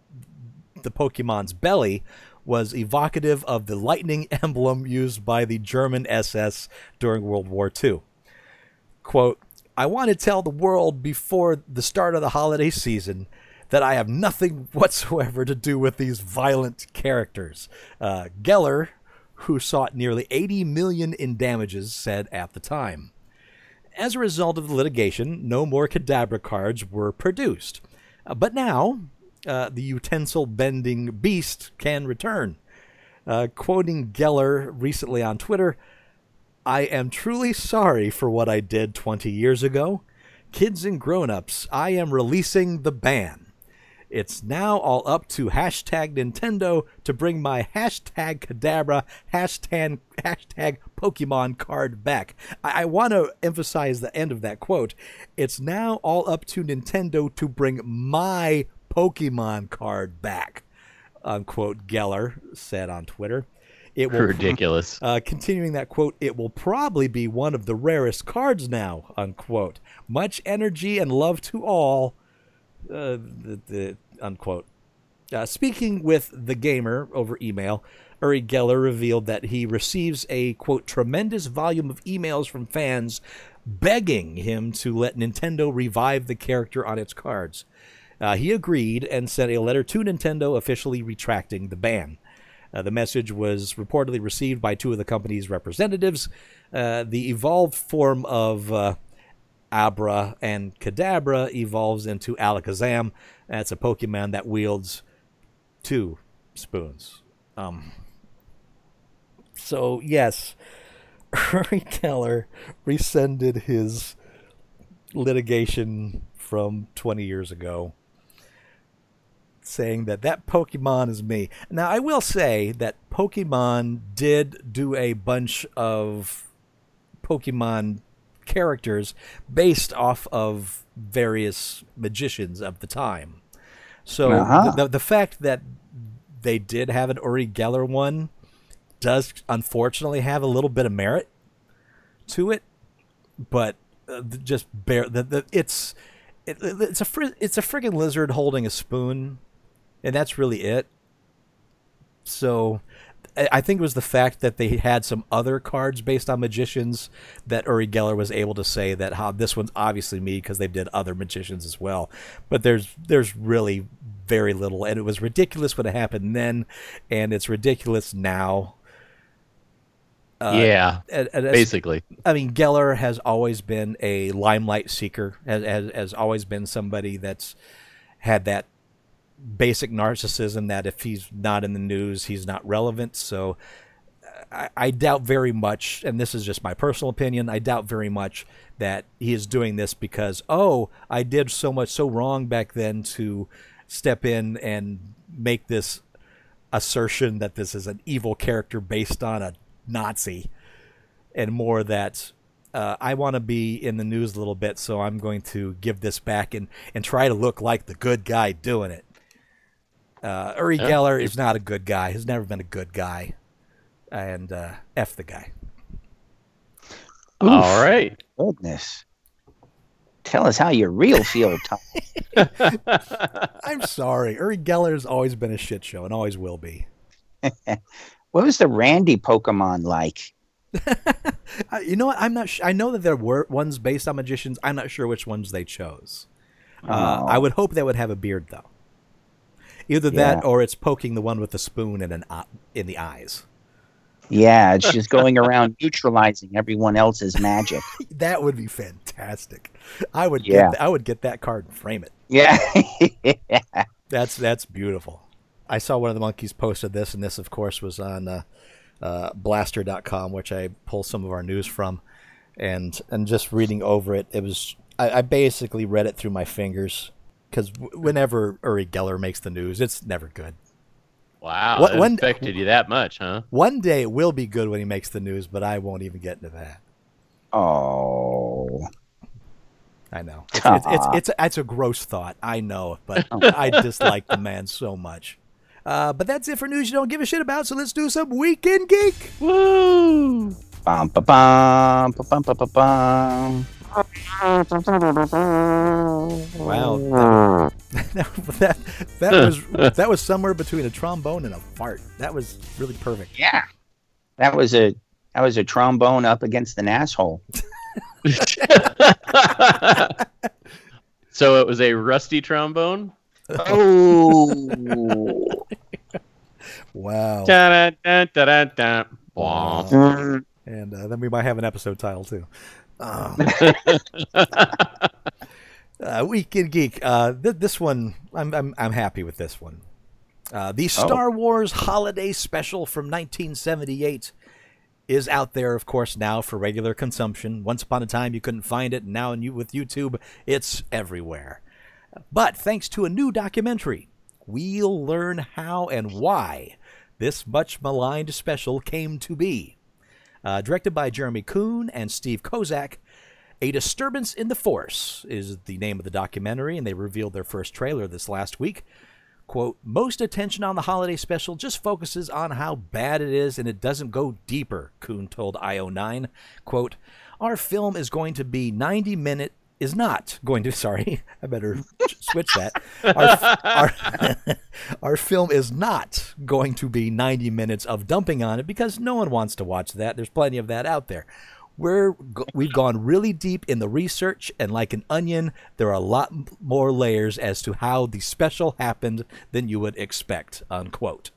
[SPEAKER 2] the Pokemon's belly, was evocative of the lightning emblem used by the German SS during World War II. Quote, I want to tell the world before the start of the holiday season that I have nothing whatsoever to do with these violent characters. Uh, Geller, who sought nearly 80 million in damages, said at the time. As a result of the litigation, no more Kadabra cards were produced. Uh, but now, uh, the utensil bending beast can return. Uh, quoting Geller recently on Twitter, I am truly sorry for what I did 20 years ago. Kids and grown ups, I am releasing the ban. It's now all up to hashtag Nintendo to bring my hashtag Kadabra, hashtag, hashtag Pokemon card back. I, I want to emphasize the end of that quote. It's now all up to Nintendo to bring my Pokemon card back, unquote, Geller said on Twitter. It will,
[SPEAKER 3] Ridiculous.
[SPEAKER 2] uh, continuing that quote, it will probably be one of the rarest cards now, unquote. Much energy and love to all, uh, the, the unquote. Uh, speaking with the gamer over email, Uri Geller revealed that he receives a quote tremendous volume of emails from fans begging him to let Nintendo revive the character on its cards. Uh, he agreed and sent a letter to Nintendo officially retracting the ban. Uh, the message was reportedly received by two of the company's representatives. Uh, the evolved form of uh, Abra and Kadabra evolves into Alakazam. That's a Pokemon that wields two spoons. Um, so, yes, Uri Geller rescinded his litigation from 20 years ago saying that that Pokemon is me. Now, I will say that Pokemon did do a bunch of Pokemon characters based off of various magicians of the time. So
[SPEAKER 4] Uh-huh.
[SPEAKER 2] the, the fact that they did have an Uri Geller one does unfortunately have a little bit of merit to it, but uh, just bear the, the it's it, it's a fri- it's a friggin' lizard holding a spoon, and that's really it. So, I think it was the fact that they had some other cards based on magicians that Uri Geller was able to say that how this one's obviously me because they did other magicians as well. But there's there's really very little, and it was ridiculous when it happened then, and it's ridiculous now. Uh,
[SPEAKER 3] yeah,
[SPEAKER 2] and- and
[SPEAKER 3] basically.
[SPEAKER 2] I mean, Geller has always been a limelight seeker, has, has, has always been somebody that's had that basic narcissism that if he's not in the news, he's not relevant. So I, I doubt very much, and this is just my personal opinion, I doubt very much that he is doing this because, oh, I did so much so wrong back then to step in and make this assertion that this is an evil character based on a Nazi and more that uh, I want to be in the news a little bit, so I'm going to give this back and, and try to look like the good guy doing it. Uh, Uri
[SPEAKER 3] Yeah.
[SPEAKER 2] Geller is not a good guy. Has never been a good guy, and uh, f the guy.
[SPEAKER 3] All right.
[SPEAKER 4] Goodness. Tell us how you real feel, Tom.
[SPEAKER 2] I'm sorry. Uri Geller has always been a shit show and always will be.
[SPEAKER 4] What was the Randi Pokemon like?
[SPEAKER 2] You know what? I'm not. Sh- I know that there were ones based on magicians. I'm not sure which ones they chose. Uh,
[SPEAKER 4] Oh.
[SPEAKER 2] I would hope they would have a beard though. Either
[SPEAKER 4] Yeah.
[SPEAKER 2] that or it's poking the one with the spoon in an in the eyes.
[SPEAKER 4] Yeah, it's just going around neutralizing everyone else's magic.
[SPEAKER 2] That would be fantastic. I would
[SPEAKER 4] Yeah.
[SPEAKER 2] get I would get that card and frame it.
[SPEAKER 4] Yeah.
[SPEAKER 2] That's that's beautiful. I saw one of the monkeys posted this, and this, of course, was on uh, uh, Blaster.com, which I pull some of our news from, and and just reading over it, it was I, I basically read it through my fingers because w- whenever Uri Geller makes the news, it's never good.
[SPEAKER 3] Wow,
[SPEAKER 2] What-
[SPEAKER 3] that
[SPEAKER 2] when-
[SPEAKER 3] affected you that much, huh?
[SPEAKER 2] One day it will be good when he makes the news, but I won't even get into that.
[SPEAKER 4] oh.
[SPEAKER 2] I know it's it's, it's
[SPEAKER 4] Aw.
[SPEAKER 2] it's, it's a gross thought. I know, but I dislike the man so much. Uh, but that's it for news you don't give a shit about. So let's do some weekend geek.
[SPEAKER 3] Woo!
[SPEAKER 4] Bum, ba, bum, ba, bum, ba, ba, bum.
[SPEAKER 2] Wow, that, that that was that was somewhere between a trombone and a fart. That was really perfect.
[SPEAKER 4] Yeah. That was a that was a trombone up against an asshole.
[SPEAKER 3] so it was a rusty trombone.
[SPEAKER 4] Oh.
[SPEAKER 2] Wow.
[SPEAKER 3] Da-da-da-da-da.
[SPEAKER 2] And uh, then we might have an episode title too. Um, uh, Weekend Geek. Uh, th- this one, I'm, I'm I'm happy with this one. Uh, the Star Wars Holiday Special from 1978 is out there, of course, now for regular consumption. Once upon a time, you couldn't find it. and Now, with YouTube, it's everywhere. But thanks to a new documentary, we'll learn how and why this much maligned special came to be. Uh, directed by Jeremy Coon and Steve Kozak, A Disturbance in the Force is the name of the documentary, and they revealed their first trailer this last week. Quote, most attention on the holiday special just focuses on how bad it is and it doesn't go deeper, Coon told IO9. Quote, our film is going to be 90 minute is not going to sorry i better switch that. Our, our, our film is not going to be 90 minutes of dumping on it because no one wants to watch that. There's plenty of that out there. We're we've gone really deep in the research and like an onion there are a lot more layers as to how the special happened than you would expect unquote.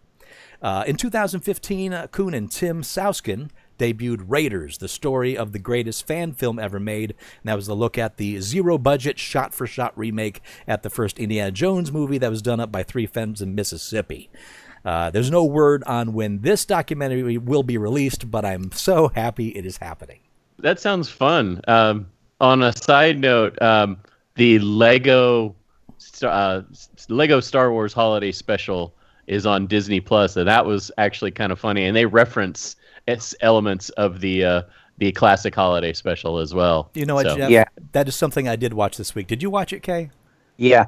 [SPEAKER 2] Uh, in 2015, uh, Coon and Tim Skousen debuted Raiders, the story of the greatest fan film ever made. And that was a look at the zero budget, shot for shot remake at the first Indiana Jones movie that was done up by Three Femmes in Mississippi. Uh, there's no word on when this documentary will be released, but I'm so happy it is happening.
[SPEAKER 3] That sounds fun. Um, on a side note, um, the Lego uh, Lego Star Wars Holiday Special is on Disney Plus, and that was actually kind of funny. And they reference its elements of the uh, the classic holiday special as well.
[SPEAKER 2] You know what,
[SPEAKER 3] So-
[SPEAKER 2] Jeff?
[SPEAKER 4] Yeah.
[SPEAKER 2] That is something I did watch this week. Did you watch it, Kay?
[SPEAKER 4] Yeah.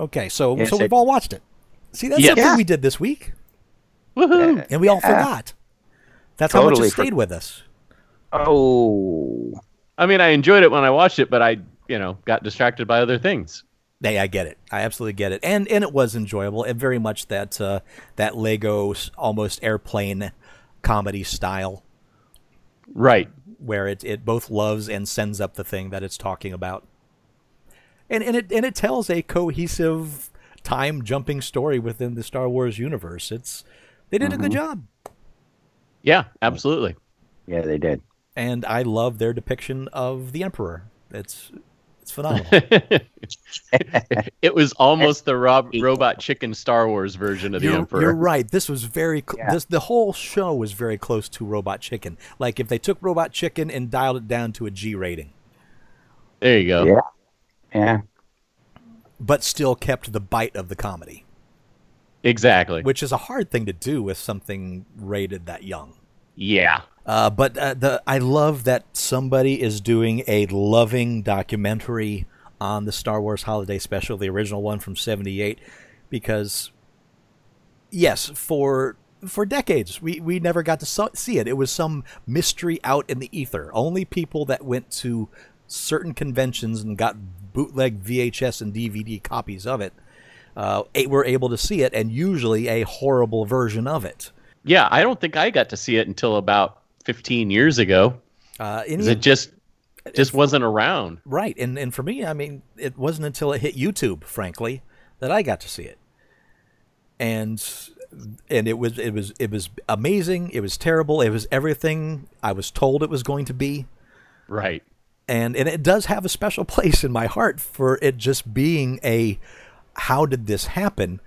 [SPEAKER 2] Okay, so
[SPEAKER 4] Yes,
[SPEAKER 2] so we've all watched it. See, that's
[SPEAKER 3] Yeah.
[SPEAKER 2] something
[SPEAKER 4] Yeah.
[SPEAKER 2] we did this week,
[SPEAKER 3] Woohoo!
[SPEAKER 2] and we all
[SPEAKER 4] Yeah.
[SPEAKER 2] forgot. That's how much
[SPEAKER 4] Totally
[SPEAKER 2] it stayed with us.
[SPEAKER 4] Oh.
[SPEAKER 3] I mean, I enjoyed it when I watched it, but I, you know, got distracted by other things.
[SPEAKER 2] Hey, I get it. I absolutely get it, and and it was enjoyable, and very much that uh, that Lego almost airplane comedy style,
[SPEAKER 3] Right.
[SPEAKER 2] where it it both loves and sends up the thing that it's talking about, and and it and it tells a cohesive time jumping story within the Star Wars universe. It's they did a good mm-hmm. job,
[SPEAKER 3] Yeah, absolutely.
[SPEAKER 4] Yeah, they did.
[SPEAKER 2] and I love their depiction of the Emperor. It's it's phenomenal.
[SPEAKER 3] it was almost the Rob, robot chicken Star Wars version of the
[SPEAKER 2] you're,
[SPEAKER 3] Emperor.
[SPEAKER 2] You're right. This was very. Cl-
[SPEAKER 4] Yeah.
[SPEAKER 2] This the whole show was very close to Robot Chicken. Like if they took Robot Chicken and dialed it down to a G rating,
[SPEAKER 3] There you go.
[SPEAKER 4] Yeah. Yeah.
[SPEAKER 2] but still kept the bite of the comedy,
[SPEAKER 3] Exactly.
[SPEAKER 2] which is a hard thing to do with something rated that young.
[SPEAKER 3] Yeah.
[SPEAKER 2] Uh, but uh, the I love that somebody is doing a loving documentary on the Star Wars Holiday Special, the original one from '78, because yes, for for decades we, we never got to see it. It was some mystery out in the ether. Only people that went to certain conventions and got bootleg VHS and DVD copies of it uh, were able to see it, and usually a horrible version of it.
[SPEAKER 3] Yeah, I don't think I got to see it until about 15 years ago.
[SPEAKER 2] Uh, any-
[SPEAKER 3] It just just wasn't around.
[SPEAKER 2] Right, and and for me, I mean, it wasn't until it hit YouTube, frankly, that I got to see it, and and it was it was it was amazing. It was terrible. It was everything I was told it was going to be,
[SPEAKER 3] Right.
[SPEAKER 2] and and it does have a special place in my heart for it just being a how did this happen,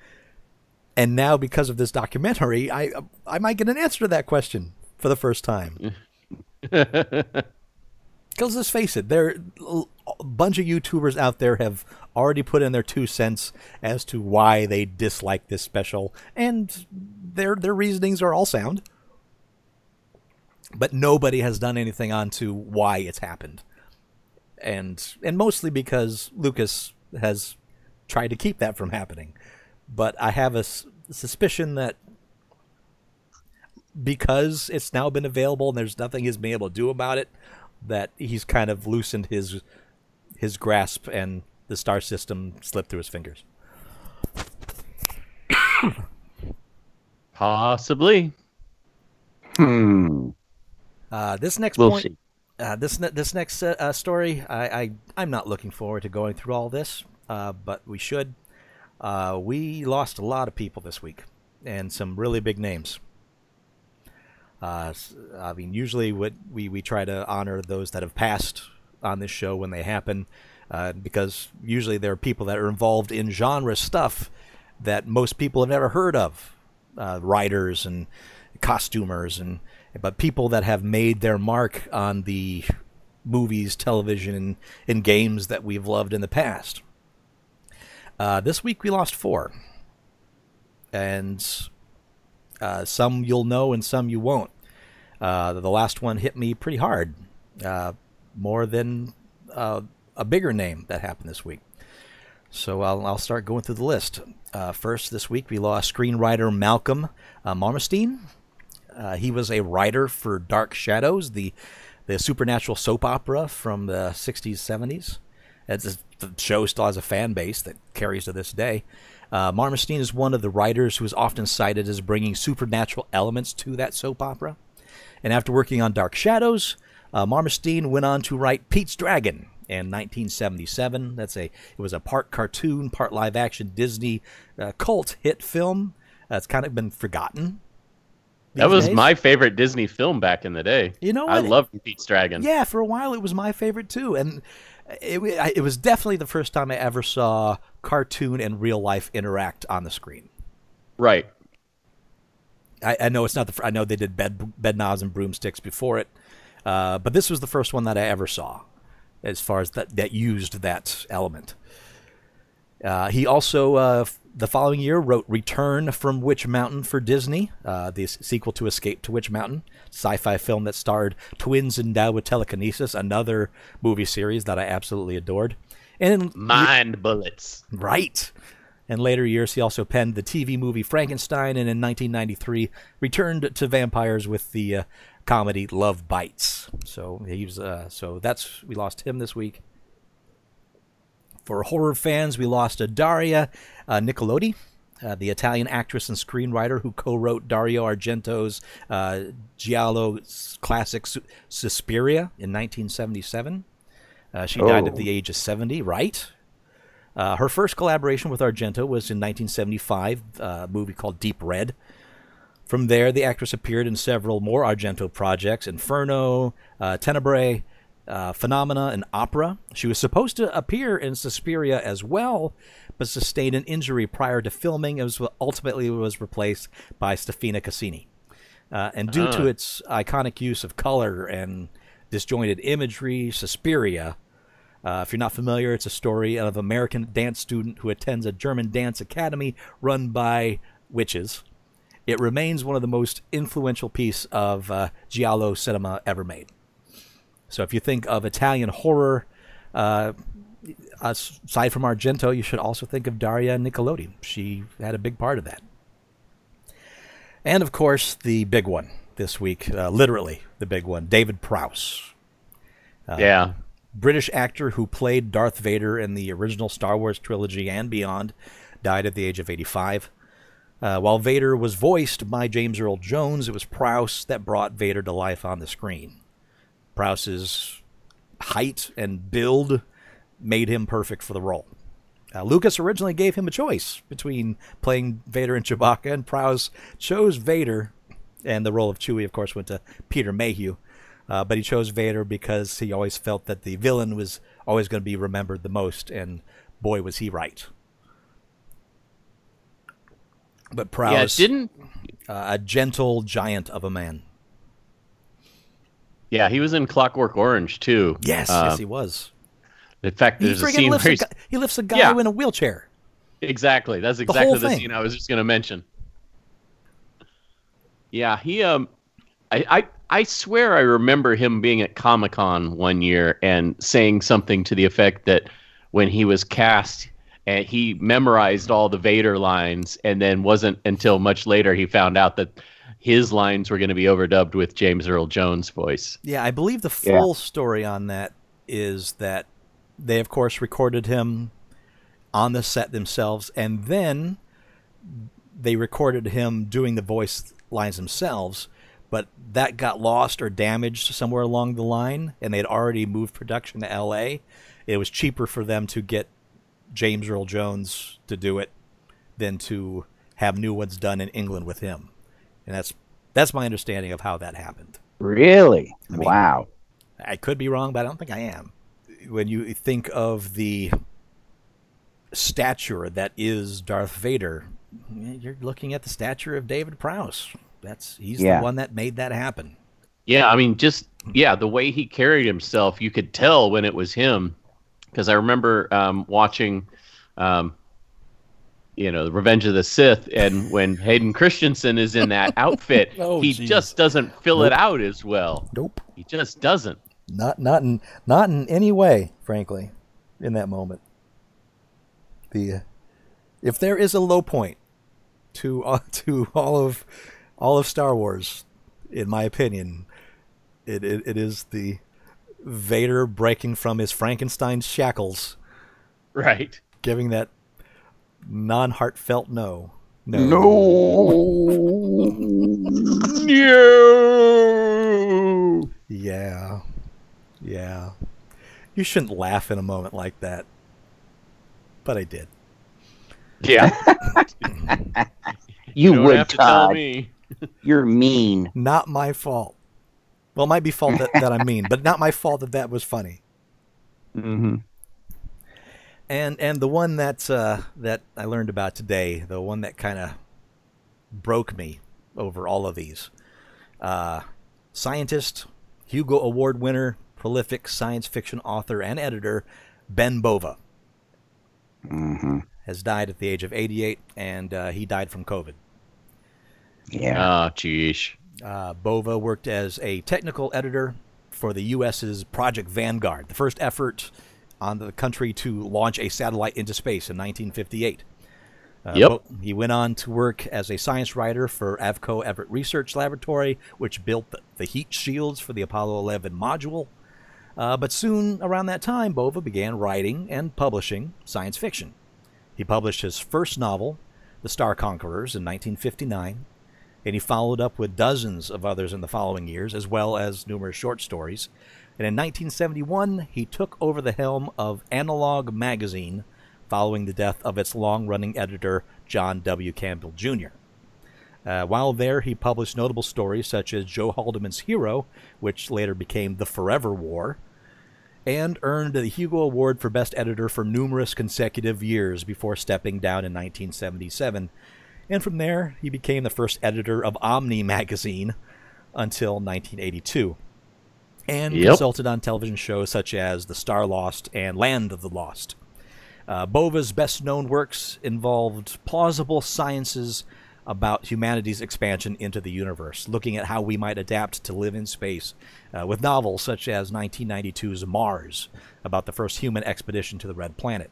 [SPEAKER 2] and now because of this documentary, I I might get an answer to that question for the first time. Because let's face it, there a bunch of YouTubers out there have already put in their two cents as to why they dislike this special, and their their reasonings are all sound. But nobody has done anything on to why it's happened, and and mostly because Lucas has tried to keep that from happening. But I have a s- suspicion that because it's now been available and there's nothing he's been able to do about it, that he's kind of loosened his his grasp and the star system slipped through his fingers.
[SPEAKER 3] Possibly.
[SPEAKER 4] Hmm.
[SPEAKER 2] Uh, this next
[SPEAKER 4] We'll
[SPEAKER 2] point,
[SPEAKER 4] see.
[SPEAKER 2] uh, this ne- this next uh, story, I, I I'm not looking forward to going through all this, uh, but we should. Uh, we lost a lot of people this week, and some really big names. Uh, I mean, usually what we, we try to honor those that have passed on this show when they happen, uh, because usually there are people that are involved in genre stuff that most people have never heard of, uh, writers and costumers and but people that have made their mark on the movies, television, and games that we've loved in the past. Uh, this week we lost four, and uh, some you'll know and some you won't. Uh, the last one hit me pretty hard, uh, more than uh, a bigger name that happened this week. So I'll, I'll start going through the list. Uh, first, this week we lost screenwriter Malcolm uh, he was a writer for Dark Shadows, the the supernatural soap opera from the 60s, 70s. It's the show still has a fan base that carries to this day. Uh, Marmorstein is one of the writers who is often cited as bringing supernatural elements to that soap opera. And after working on Dark Shadows, uh, Marmorstein went on to write Pete's Dragon in 1977. That's a it was a part cartoon, part live action Disney uh, cult hit film. Uh, it's kind of been forgotten.
[SPEAKER 3] That was
[SPEAKER 2] days.
[SPEAKER 3] my favorite Disney film back in the day.
[SPEAKER 2] You know
[SPEAKER 3] I loved Pete's Dragon.
[SPEAKER 2] Yeah, for a while it was my favorite too, and it, it was definitely the first time I ever saw cartoon and real life interact on the screen.
[SPEAKER 3] Right.
[SPEAKER 2] I, I know it's not the. I know they did bed bed knobs and broomsticks before it, uh, but this was the first one that I ever saw, as far as that that used that element. Uh, he also, uh, f- the following year, wrote Return from Witch Mountain for Disney, uh, the s- sequel to Escape to Witch Mountain, sci-fi film that starred twins endowed with telekinesis, another movie series that I absolutely adored. And in
[SPEAKER 3] Mind bullets.
[SPEAKER 2] Right. In later years, he also penned the TV movie Frankenstein, and in 1993, returned to vampires with the uh, comedy Love Bites. So he was. Uh, so that's we lost him this week. For horror fans, we lost uh, Daria uh, Nicolodi, uh, the Italian actress and screenwriter who co-wrote Dario Argento's uh, Giallo classic Su- Suspiria in 1977. Uh, she died at
[SPEAKER 4] Oh.
[SPEAKER 2] the age of 70, right? Uh, her first collaboration with Argento was in 1975, uh, a movie called Deep Red. From there, the actress appeared in several more Argento projects Inferno, uh, Tenebrae, uh, Phenomena, and Opera. She was supposed to appear in Suspiria as well, but sustained an injury prior to filming and was ultimately was replaced by Stefania Casini. Uh, and due to
[SPEAKER 3] Ah.
[SPEAKER 2] its iconic use of color and disjointed imagery, Suspiria uh, if you're not familiar, it's a story of an American dance student who attends a German dance academy run by witches. It remains one of the most influential piece of uh, giallo cinema ever made. So if you think of Italian horror, uh, aside from Argento, you should also think of Daria Nicolodi. She had a big part of that. And of course, the big one this week, uh, literally the big one, David Prowse.
[SPEAKER 3] yeah.
[SPEAKER 2] British actor who played Darth Vader in the original Star Wars trilogy and beyond, died at the age of 85. Uh, while Vader was voiced by James Earl Jones, it was Prowse that brought Vader to life on the screen. Prowse's height and build made him perfect for the role. Uh, Lucas originally gave him a choice between playing Vader and Chewbacca, and Prowse chose Vader, and the role of Chewie, of course, went to Peter Mayhew. Uh, but he chose Vader because he always felt that the villain was always going to be remembered the most, and boy, was he right. But Prowse, Yeah,
[SPEAKER 3] didn't
[SPEAKER 2] uh, a gentle giant of a man.
[SPEAKER 3] Yeah, he was in Clockwork Orange too.
[SPEAKER 2] Yes,
[SPEAKER 3] Uh,
[SPEAKER 2] yes, he was.
[SPEAKER 3] In fact,
[SPEAKER 2] He
[SPEAKER 3] there's a scene
[SPEAKER 2] lifts
[SPEAKER 3] where
[SPEAKER 2] a guy, he lifts a guy
[SPEAKER 3] Yeah.
[SPEAKER 2] in a wheelchair.
[SPEAKER 3] Exactly. That's exactly the,
[SPEAKER 2] thing.
[SPEAKER 3] scene I was just going to mention. Yeah, he um I, I I swear I remember him being at Comic-Con one year and saying something to the effect that when he was cast and he memorized all the Vader lines and then wasn't until much later he found out that his lines were going to be overdubbed with James Earl Jones' voice.
[SPEAKER 2] Yeah, I believe the
[SPEAKER 4] Yeah.
[SPEAKER 2] full story on that is that they, of course, recorded him on the set themselves, and then they recorded him doing the voice lines themselves. But that got lost or damaged somewhere along the line, and they had already moved production to L.A. It was cheaper for them to get James Earl Jones to do it than to have new ones done in England with him, and that's that's my understanding of how that happened.
[SPEAKER 4] Really?
[SPEAKER 2] mean-
[SPEAKER 4] wow.
[SPEAKER 2] I could be wrong, but I don't think I am. When you think of the stature that is Darth Vader, you're looking at the stature of David Prowse. That's he's
[SPEAKER 4] Yeah.
[SPEAKER 2] the one that made that happen.
[SPEAKER 3] Yeah, I mean, just yeah, the way he carried himself, you could tell when it was him. Because I remember um, watching, um, you know, Revenge of the Sith, and when Hayden Christensen is in that outfit,
[SPEAKER 2] Oh,
[SPEAKER 3] he
[SPEAKER 2] geez.
[SPEAKER 3] just doesn't fill it out as well.
[SPEAKER 2] Nope.
[SPEAKER 3] He just doesn't.
[SPEAKER 2] Not not in not in any way, frankly, in that moment. The if there is a low point to uh, to all of all of Star Wars, in my opinion, it it, it is the Vader breaking from his Frankenstein shackles,
[SPEAKER 3] Right.
[SPEAKER 2] giving that non heartfelt no.
[SPEAKER 3] No. No.
[SPEAKER 2] Yeah. Yeah. You shouldn't laugh in a moment like that. But I did.
[SPEAKER 3] Yeah.
[SPEAKER 4] You,
[SPEAKER 3] don't
[SPEAKER 4] would,
[SPEAKER 3] have to tell
[SPEAKER 4] Todd.
[SPEAKER 3] me.
[SPEAKER 4] You're mean.
[SPEAKER 2] Not my fault. Well, it might be fault that, that I'm mean, but not my fault that that was funny.
[SPEAKER 4] hmm
[SPEAKER 2] And and the one that uh, that I learned about today, the one that kind of broke me over all of these, uh, scientist, Hugo Award winner, prolific science fiction author and editor, Ben Bova,
[SPEAKER 4] hmm
[SPEAKER 2] has died at the age of 88, and uh, he died from COVID.
[SPEAKER 4] Yeah.
[SPEAKER 3] Oh, geez.
[SPEAKER 2] Uh, Bova worked as a technical editor for the U.S.'s Project Vanguard, the first effort on the country to launch a satellite into space in 1958. Uh,
[SPEAKER 3] Yep.
[SPEAKER 2] He went on to work as a science writer for Avco Everett Research Laboratory, which built the, the heat shields for the Apollo 11 module. Uh, but soon around that time, Bova began writing and publishing science fiction. He published his first novel, The Star Conquerors, in 1959, and he followed up with dozens of others in the following years, as well as numerous short stories. And in 1971, he took over the helm of Analog Magazine following the death of its long running editor, John W. Campbell Jr. Uh, while there, he published notable stories such as Joe Haldeman's Hero, which later became The Forever War, and earned the Hugo Award for Best Editor for numerous consecutive years before stepping down in 1977. And from there, he became the first editor of Omni magazine until 1982. And
[SPEAKER 3] Yep.
[SPEAKER 2] consulted on television shows such as The Star Lost and Land of the Lost. Uh, Bova's best known works involved plausible sciences about humanity's expansion into the universe, looking at how we might adapt to live in space, uh, with novels such as 1992's Mars, about the first human expedition to the Red Planet.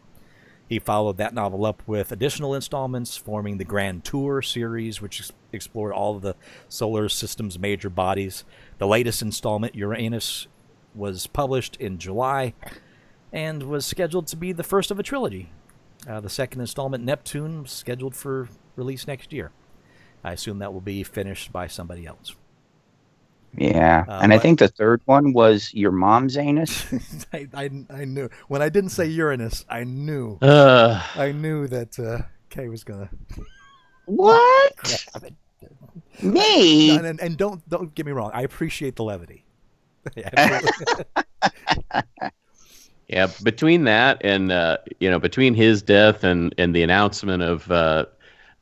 [SPEAKER 2] He followed that novel up with additional installments, forming the Grand Tour series, which ex- explored all of the solar system's major bodies. The latest installment, Uranus, was published in July and was scheduled to be the first of a trilogy. Uh, the second installment, Neptune, scheduled for release next year. I assume that will be finished by somebody else.
[SPEAKER 4] Yeah.
[SPEAKER 2] Uh,
[SPEAKER 4] and I think the third one was your mom's anus.
[SPEAKER 2] I, I, I knew when I didn't say Uranus, I knew
[SPEAKER 3] Uh,
[SPEAKER 2] I knew that uh, Kay was gonna.
[SPEAKER 4] what? Me?
[SPEAKER 2] And, and, and don't don't get me wrong, I appreciate the levity.
[SPEAKER 3] Yeah, between that and uh, you know, between his death and and the announcement of uh,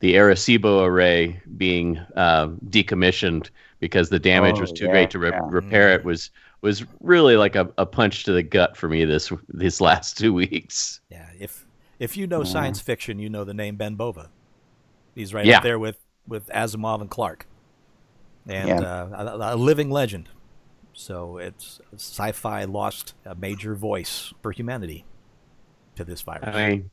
[SPEAKER 3] the Arecibo array being uh, decommissioned because the damage
[SPEAKER 4] Oh,
[SPEAKER 3] was too
[SPEAKER 4] yeah,
[SPEAKER 3] great to re-
[SPEAKER 4] yeah.
[SPEAKER 3] repair it was was really like a, a punch to the gut for me this these last two weeks.
[SPEAKER 2] yeah, if if you know
[SPEAKER 4] Yeah.
[SPEAKER 2] science fiction, you know the name Ben Bova. He's right
[SPEAKER 3] Yeah.
[SPEAKER 2] up there with with Asimov and Clarke, and
[SPEAKER 4] Yeah.
[SPEAKER 2] uh, a, a living legend. So it's sci-fi lost a major voice for humanity to this virus.
[SPEAKER 3] I mean,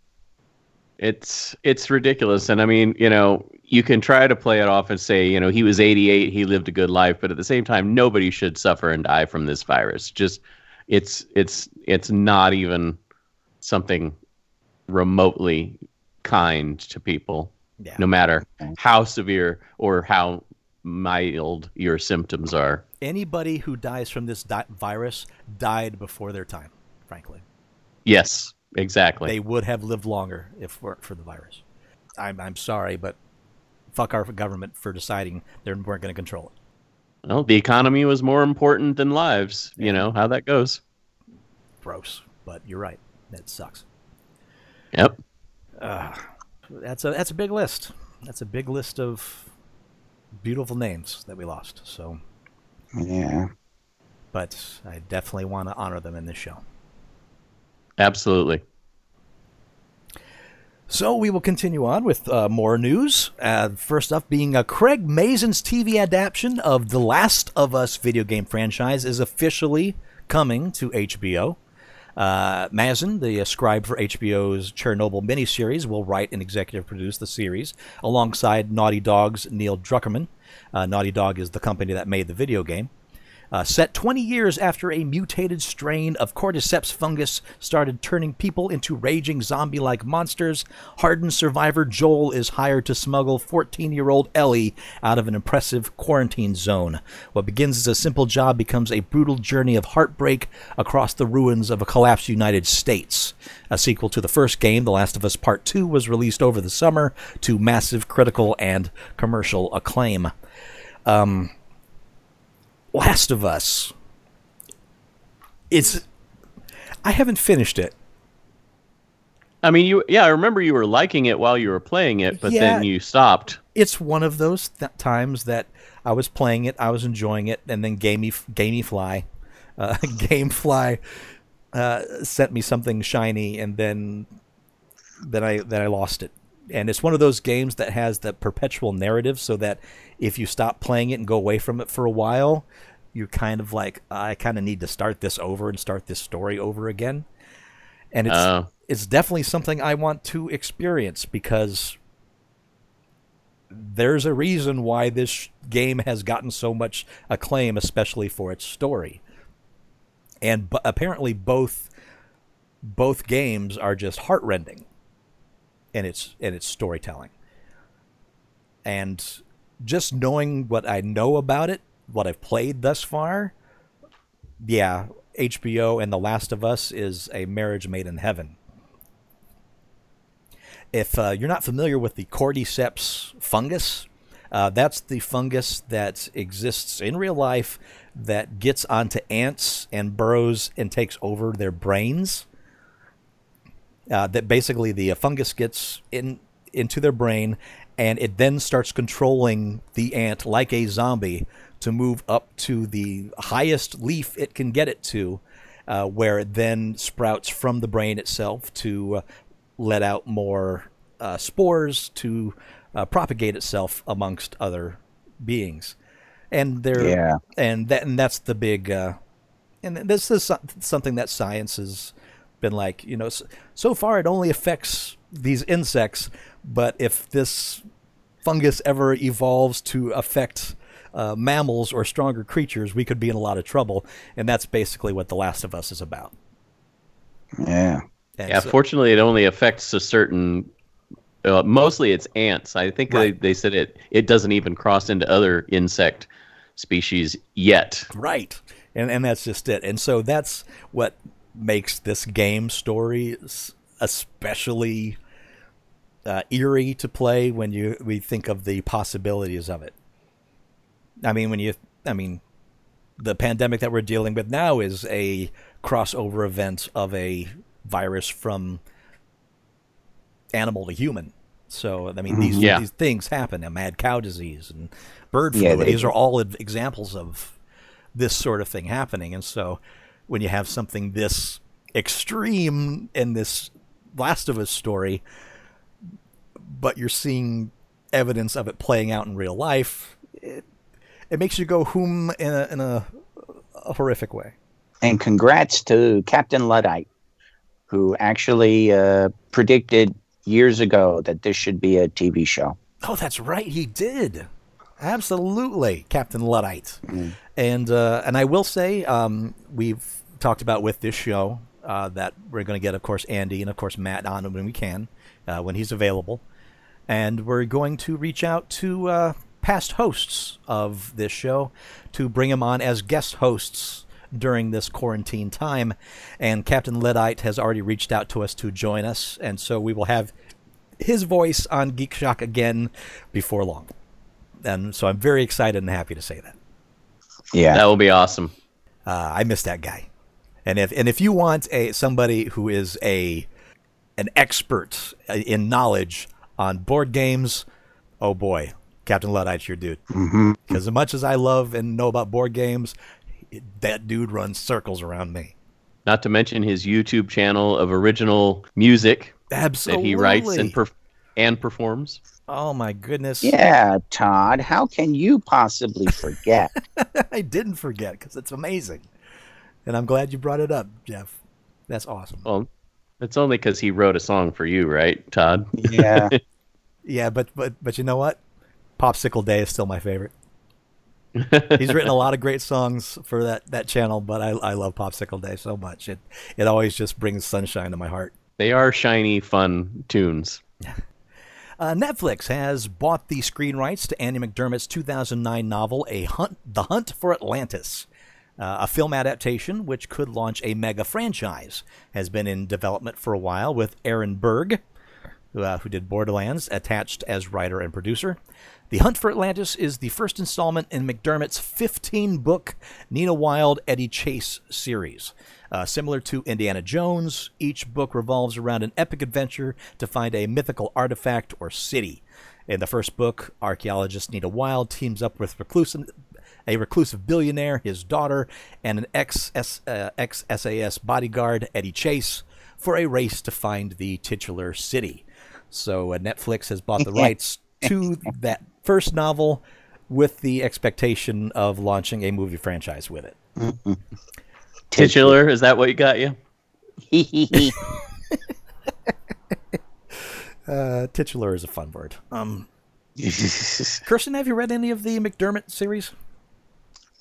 [SPEAKER 3] it's it's ridiculous, and I mean, you know, you can try to play it off and say, you know, he was 88, he lived a good life, but at the same time, nobody should suffer and die from this virus. Just, it's it's it's not even something remotely kind to people,
[SPEAKER 2] Yeah.
[SPEAKER 3] no matter how severe or how mild your symptoms are.
[SPEAKER 2] Anybody who dies from this di- virus died before their time, frankly.
[SPEAKER 3] Yes, exactly.
[SPEAKER 2] They would have lived longer if it weren't for the virus. I'm, I'm sorry, but fuck our government for deciding they weren't going to control it.
[SPEAKER 3] well, the economy was more important than lives. You know how that goes.
[SPEAKER 2] Gross, but you're right. That sucks.
[SPEAKER 3] Yep.
[SPEAKER 2] That's a that's a big list. That's a big list of beautiful names that we lost. So,
[SPEAKER 4] Yeah.
[SPEAKER 2] but I definitely want to honor them in this show.
[SPEAKER 3] Absolutely.
[SPEAKER 2] So we will continue on with uh, more news. Uh, first up, being uh, Craig Mazin's TV adaptation of The Last of Us video game franchise is officially coming to HBO. Uh, Mazin, the scribe for HBO's Chernobyl miniseries, will write and executive produce the series alongside Naughty Dog's Neil Druckmann. Uh, Naughty Dog is the company that made the video game. Uh, set 20 years after a mutated strain of cordyceps fungus started turning people into raging zombie like monsters, hardened survivor Joel is hired to smuggle 14 year old Ellie out of an impressive quarantine zone. What begins as a simple job becomes a brutal journey of heartbreak across the ruins of a collapsed United States. A sequel to the first game, The Last of Us Part 2, was released over the summer to massive critical and commercial acclaim. Last of Us. It's. I haven't finished it.
[SPEAKER 3] I mean, you. Yeah, I remember you were liking it while you were playing it, but then you stopped.
[SPEAKER 2] It's one of those th- times that I was playing it, I was enjoying it, and then Gamey Gamefly, uh, Gamefly, uh, sent me something shiny, and then then I then I lost it. And it's one of those games that has the perpetual narrative, so that if you stop playing it and go away from it for a while, you're kind of like, I kind of need to start this over and start this story over again. And it's
[SPEAKER 3] Oh.
[SPEAKER 2] it's definitely something I want to experience because there's a reason why this game has gotten so much acclaim, especially for its story. And b- apparently, both both games are just heartrending in its in its storytelling. And just knowing what I know about it, what I've played thus far, yeah, HBO and The Last of Us is a marriage made in heaven. If uh, you're not familiar with the cordyceps fungus, uh, that's the fungus that exists in real life that gets onto ants and burrows and takes over their brains. Uh, that basically the uh, fungus gets in into their brain, and it then starts controlling the ant like a zombie to move up to the highest leaf it can get it to, uh, where it then sprouts from the brain itself to uh, let out more uh, spores to uh, propagate itself amongst other beings. And there,
[SPEAKER 4] Yeah.
[SPEAKER 2] and that and that's the big, uh, and this is something that science has been like. You know, so, so far it only affects these insects, but if this fungus ever evolves to affect uh, mammals or stronger creatures, we could be in a lot of trouble. And that's basically what The Last of Us is about.
[SPEAKER 4] Yeah.
[SPEAKER 2] And
[SPEAKER 3] Yeah,
[SPEAKER 2] so-
[SPEAKER 3] fortunately, it only affects a certain. Uh, mostly, it's ants. I think
[SPEAKER 2] Right.
[SPEAKER 3] they, they said it. It doesn't even cross into other insect species yet.
[SPEAKER 2] Right. And and that's just it. And so that's what makes this game story especially uh, eerie to play when you we think of the possibilities of it. I mean, when you I mean, the pandemic that we're dealing with now is a crossover event of a virus from animal to human. So I mean, these
[SPEAKER 3] Yeah.
[SPEAKER 2] these things happen. A mad cow disease and bird flu.
[SPEAKER 4] Yeah,
[SPEAKER 2] these are all examples of this sort of thing happening. And so when you have something this extreme in this Last of Us story, but you're seeing evidence of it playing out in real life, it, it makes you go whom in a, in a, a horrific way.
[SPEAKER 4] And congrats to Captain Luddite, who actually uh, predicted years ago that this should be a TV show.
[SPEAKER 2] Oh, that's right, he did. Absolutely, Captain Luddite. And uh, and I will say, um, we've talked about with this show uh, that we're going to get, of course, Andy and of course Matt on when we can, uh, when he's available, and we're going to reach out to uh, past hosts of this show to bring them on as guest hosts during this quarantine time. And Captain Luddite has already reached out to us to join us, and so we will have his voice on Geek Shock again before long. And so I'm very excited and happy to say that.
[SPEAKER 4] Yeah.
[SPEAKER 3] That will be awesome.
[SPEAKER 2] Uh, I miss that guy. And if and if you want a somebody who is a an expert in knowledge on board games, oh boy, Captain Luddite's your dude. Because
[SPEAKER 4] Mm-hmm.
[SPEAKER 2] as much as I love and know about board games, that dude runs circles around me.
[SPEAKER 3] Not to mention his YouTube channel of original music
[SPEAKER 2] Absolutely.
[SPEAKER 3] that he writes and perf- and performs.
[SPEAKER 2] oh my goodness.
[SPEAKER 4] Yeah, Todd. How can you possibly forget?
[SPEAKER 2] I didn't forget because it's amazing, and I'm glad you brought it up, Jeff. That's awesome.
[SPEAKER 3] Well, it's only because he wrote a song for you, right, Todd?
[SPEAKER 4] yeah.
[SPEAKER 2] Yeah, but but but you know what? Popsicle Day is still my favorite. He's written a lot of great songs for that, that channel, but I, I love Popsicle Day so much. It it always just brings sunshine to my heart.
[SPEAKER 3] They are shiny, fun tunes.
[SPEAKER 2] Uh, Netflix has bought the screen rights to Andy McDermott's 2009 novel, A Hunt, The Hunt for Atlantis. Uh, a film adaptation which could launch a mega franchise has been in development for a while with Aaron Berg, who, uh, who did Borderlands, attached as writer and producer. The Hunt for Atlantis is the first installment in McDermott's 15 book Nina Wilde Eddie Chase series. Uh, similar to Indiana Jones, each book revolves around an epic adventure to find a mythical artifact or city. In the first book, archaeologist Nina Wilde teams up with reclusive, a reclusive billionaire, his daughter, and an ex uh, ex SAS bodyguard, Eddie Chase, for a race to find the titular city. So uh, Netflix has bought the rights to that first novel with the expectation of launching a movie franchise with it.
[SPEAKER 3] Titular, is that what you got you?
[SPEAKER 2] Uh, titular is a fun word. Um, Kirsten, have you read any of the McDermott series?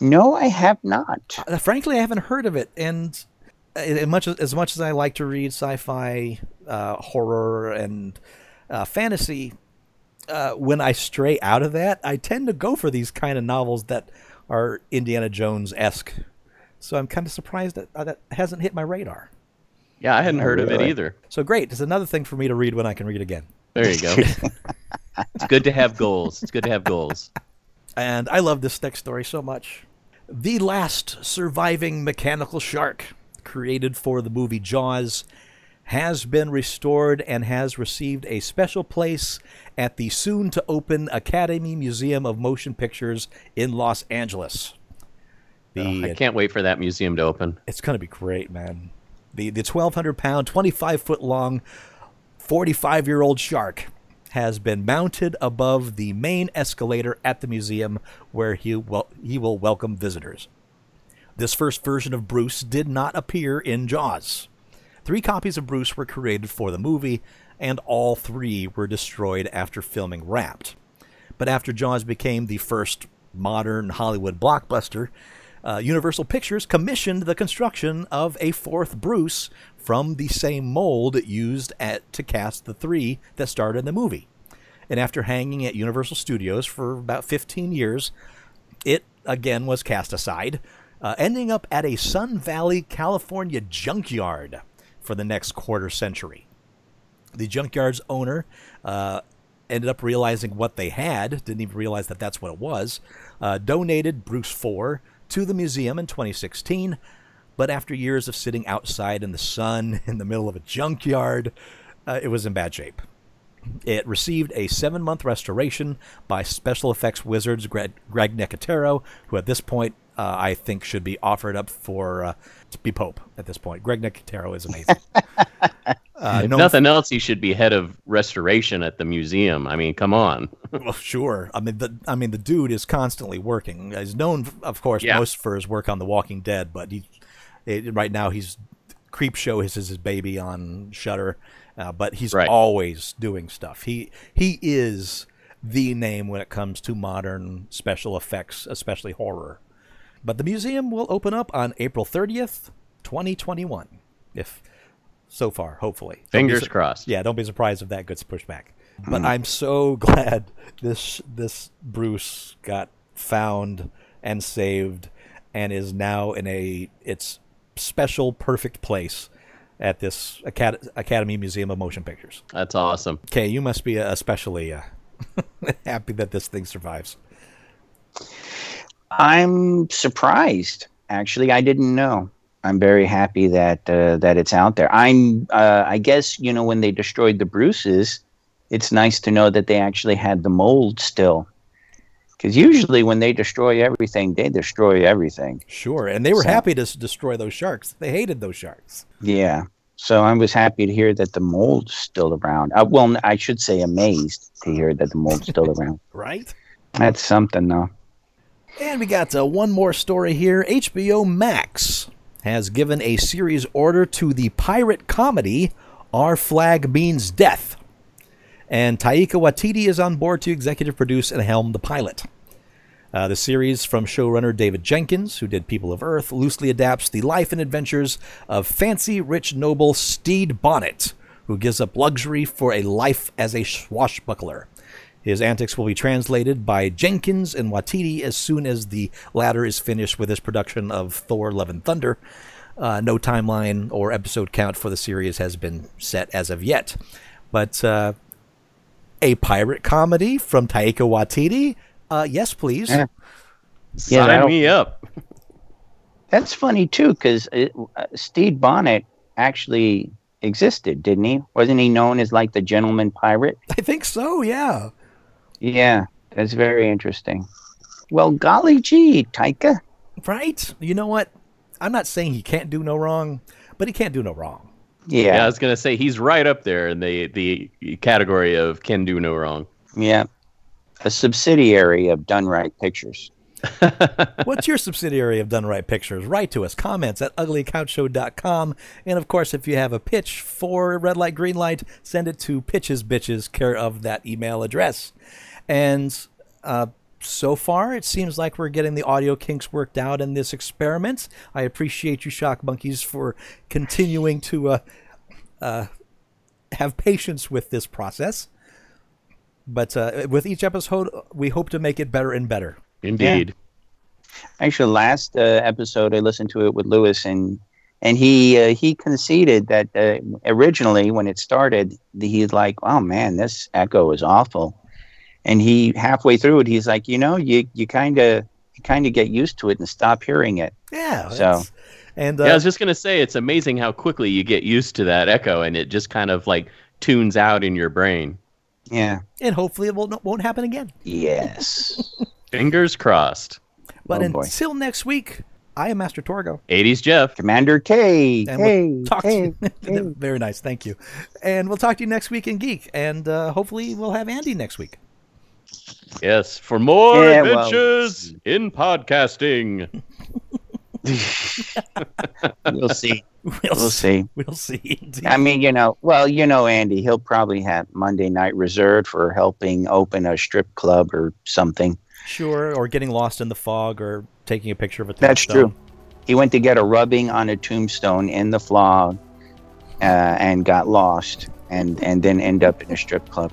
[SPEAKER 4] No, I have not.
[SPEAKER 2] Uh, frankly, I haven't heard of it, and uh, as much as, as much as I like to read sci-fi, uh, horror, and uh, fantasy, uh, when I stray out of that, I tend to go for these kind of novels that are Indiana Jones esque. So I'm kind of surprised that uh, that hasn't hit my radar.
[SPEAKER 3] Yeah, I hadn't heard of it either.
[SPEAKER 2] So great, it's another thing for me to read when I can read again.
[SPEAKER 3] There you go. it's good to have goals. It's good to have goals.
[SPEAKER 2] And I love this next story so much. The last surviving mechanical shark, created for the movie Jaws, has been restored and has received a special place at the soon to open Academy Museum of Motion Pictures in Los Angeles. The,
[SPEAKER 3] I uh, can't wait for that museum to open.
[SPEAKER 2] it's going to be great, man. The the 1200 pound, 25 foot long, 45 year old shark has been mounted above the main escalator at the museum where he will he will welcome visitors. This first version of Bruce did not appear in Jaws. Three copies of Bruce were created for the movie, and all three were destroyed after filming wrapped. But after Jaws became the first modern Hollywood blockbuster, uh, Universal Pictures commissioned the construction of a fourth Bruce from the same mold used at, to cast the three that starred in the movie. And after hanging at Universal Studios for about 15 years, it again was cast aside, uh, ending up at a Sun Valley, California junkyard for the next quarter century. The junkyard's owner uh, ended up realizing what they had, didn't even realize that that's what it was, uh, donated Bruce 4 to the museum in 2016. But after years of sitting outside in the sun in the middle of a junkyard, uh, it was in bad shape. It received a seven month restoration by special effects wizards Greg, Greg Nicotero, who at this point uh, I think should be offered up for uh, to be Pope at this point. Greg Nicotero is amazing. uh,
[SPEAKER 3] If nothing else, he should be head of restoration at the museum. I mean, come on.
[SPEAKER 2] Well, sure. I mean, the I mean, the dude is constantly working. He's known, of course,
[SPEAKER 3] Yeah.
[SPEAKER 2] most for his work on The Walking Dead, but he it, right now he's Creepshow is his baby on Shudder, uh, but he's
[SPEAKER 3] Right.
[SPEAKER 2] always doing stuff. He he is the name when it comes to modern special effects, especially horror. But the museum will open up on April 30th, 2021. If so far, hopefully.
[SPEAKER 3] Fingers
[SPEAKER 2] sur-
[SPEAKER 3] crossed.
[SPEAKER 2] Yeah, don't be surprised if that gets pushed back. But I'm so glad this this Bruce got found and saved and is now in a its special perfect place at this Acad- Academy Museum of Motion Pictures.
[SPEAKER 3] That's awesome.
[SPEAKER 2] Okay, you must be uh, especially uh, happy that this thing survives.
[SPEAKER 4] I'm surprised. Actually, I didn't know. I'm very happy that uh, that it's out there. I'm. Uh, I guess you know when they destroyed the Bruces, it's nice to know that they actually had the mold still. Because usually when they destroy everything, they destroy everything.
[SPEAKER 2] Sure, and they were
[SPEAKER 4] So-
[SPEAKER 2] happy to s- destroy those sharks. They hated those sharks.
[SPEAKER 4] Yeah. So I was happy to hear that the mold's still around. Uh, well, I should say amazed to hear that the mold's still around.
[SPEAKER 2] Right?
[SPEAKER 4] That's something, though.
[SPEAKER 2] And we got uh, one more story here. HBO Max has given a series order to the pirate comedy Our Flag Means Death. And Taika Waititi is on board to executive produce and helm the pilot. Uh, the series from showrunner David Jenkins, who did People of Earth, loosely adapts the life and adventures of fancy, rich noble Stede Bonnet, who gives up luxury for a life as a swashbuckler. His antics will be translated by Jenkins and Waititi as soon as the latter is finished with his production of Thor: Love and Thunder. Uh, no timeline or episode count for the series has been set as of yet, but uh, a pirate comedy from Taika Waititi. Uh, yes, please.
[SPEAKER 4] Yeah.
[SPEAKER 3] Sign
[SPEAKER 4] that'll-
[SPEAKER 3] me up.
[SPEAKER 4] That's funny too, because uh, Stede Bonnet actually existed, didn't he? Wasn't he known as like the gentleman pirate?
[SPEAKER 2] I think so. Yeah.
[SPEAKER 4] Yeah, that's very interesting. Well, golly gee, Taika.
[SPEAKER 2] Right. You know what? I'm not saying he can't do no wrong, but he can't do no wrong.
[SPEAKER 3] Yeah.
[SPEAKER 4] Yeah,
[SPEAKER 3] I was gonna say he's right up there in the the category of can do no wrong.
[SPEAKER 4] yeah. A subsidiary of Done Right Pictures.
[SPEAKER 2] What's your subsidiary of Done Right Pictures? Write to us. Comments at uglycouchshow.com. And of course, if you have a pitch for Red Light, Green Light, send it to Pitches Bitches, care of that email address. And uh, so far, it seems like we're getting the audio kinks worked out in this experiment. I appreciate you, Shock Monkeys, for continuing to uh, uh, have patience with this process. But uh, with each episode, we hope to make it better and better.
[SPEAKER 3] Indeed.
[SPEAKER 4] Actually, last uh, episode I listened to it with Lewis, and and he uh, he conceded that uh, originally when it started, he's like, "Oh man, this echo is awful," and he halfway through it, he's like, "You know, you you kind of you kind of get used to it and stop hearing it."
[SPEAKER 2] Yeah.
[SPEAKER 4] So-
[SPEAKER 2] and uh,
[SPEAKER 3] Yeah, I was just gonna say it's amazing how quickly you get used to that echo and it just kind of like tunes out in your brain.
[SPEAKER 4] Yeah.
[SPEAKER 2] and hopefully it won't, won't happen again.
[SPEAKER 4] Yes.
[SPEAKER 3] Fingers crossed.
[SPEAKER 2] But
[SPEAKER 4] Oh, boy.
[SPEAKER 2] until next week, I am Master Torgo.
[SPEAKER 3] 80s Jeff.
[SPEAKER 4] Commander K.
[SPEAKER 2] And
[SPEAKER 4] K.
[SPEAKER 2] we'll talk
[SPEAKER 4] K.
[SPEAKER 2] to you. Very nice. Thank you. And we'll talk to you next week in Geek. And uh, hopefully we'll have Andy next week.
[SPEAKER 3] Yes, for more
[SPEAKER 4] Yeah, well-
[SPEAKER 3] adventures in podcasting.
[SPEAKER 4] We'll see.
[SPEAKER 2] We'll,
[SPEAKER 4] We'll
[SPEAKER 2] s-
[SPEAKER 4] see.
[SPEAKER 2] We'll see. Indeed.
[SPEAKER 4] I mean, you know, well, you know, Andy, he'll probably have Monday night reserved for helping open a strip club or something.
[SPEAKER 2] Sure. Or getting lost in the fog or taking a picture of a
[SPEAKER 4] That's
[SPEAKER 2] tombstone.
[SPEAKER 4] true. He went to get a rubbing on a tombstone in the fog uh, and got lost and, and then end up in a strip club.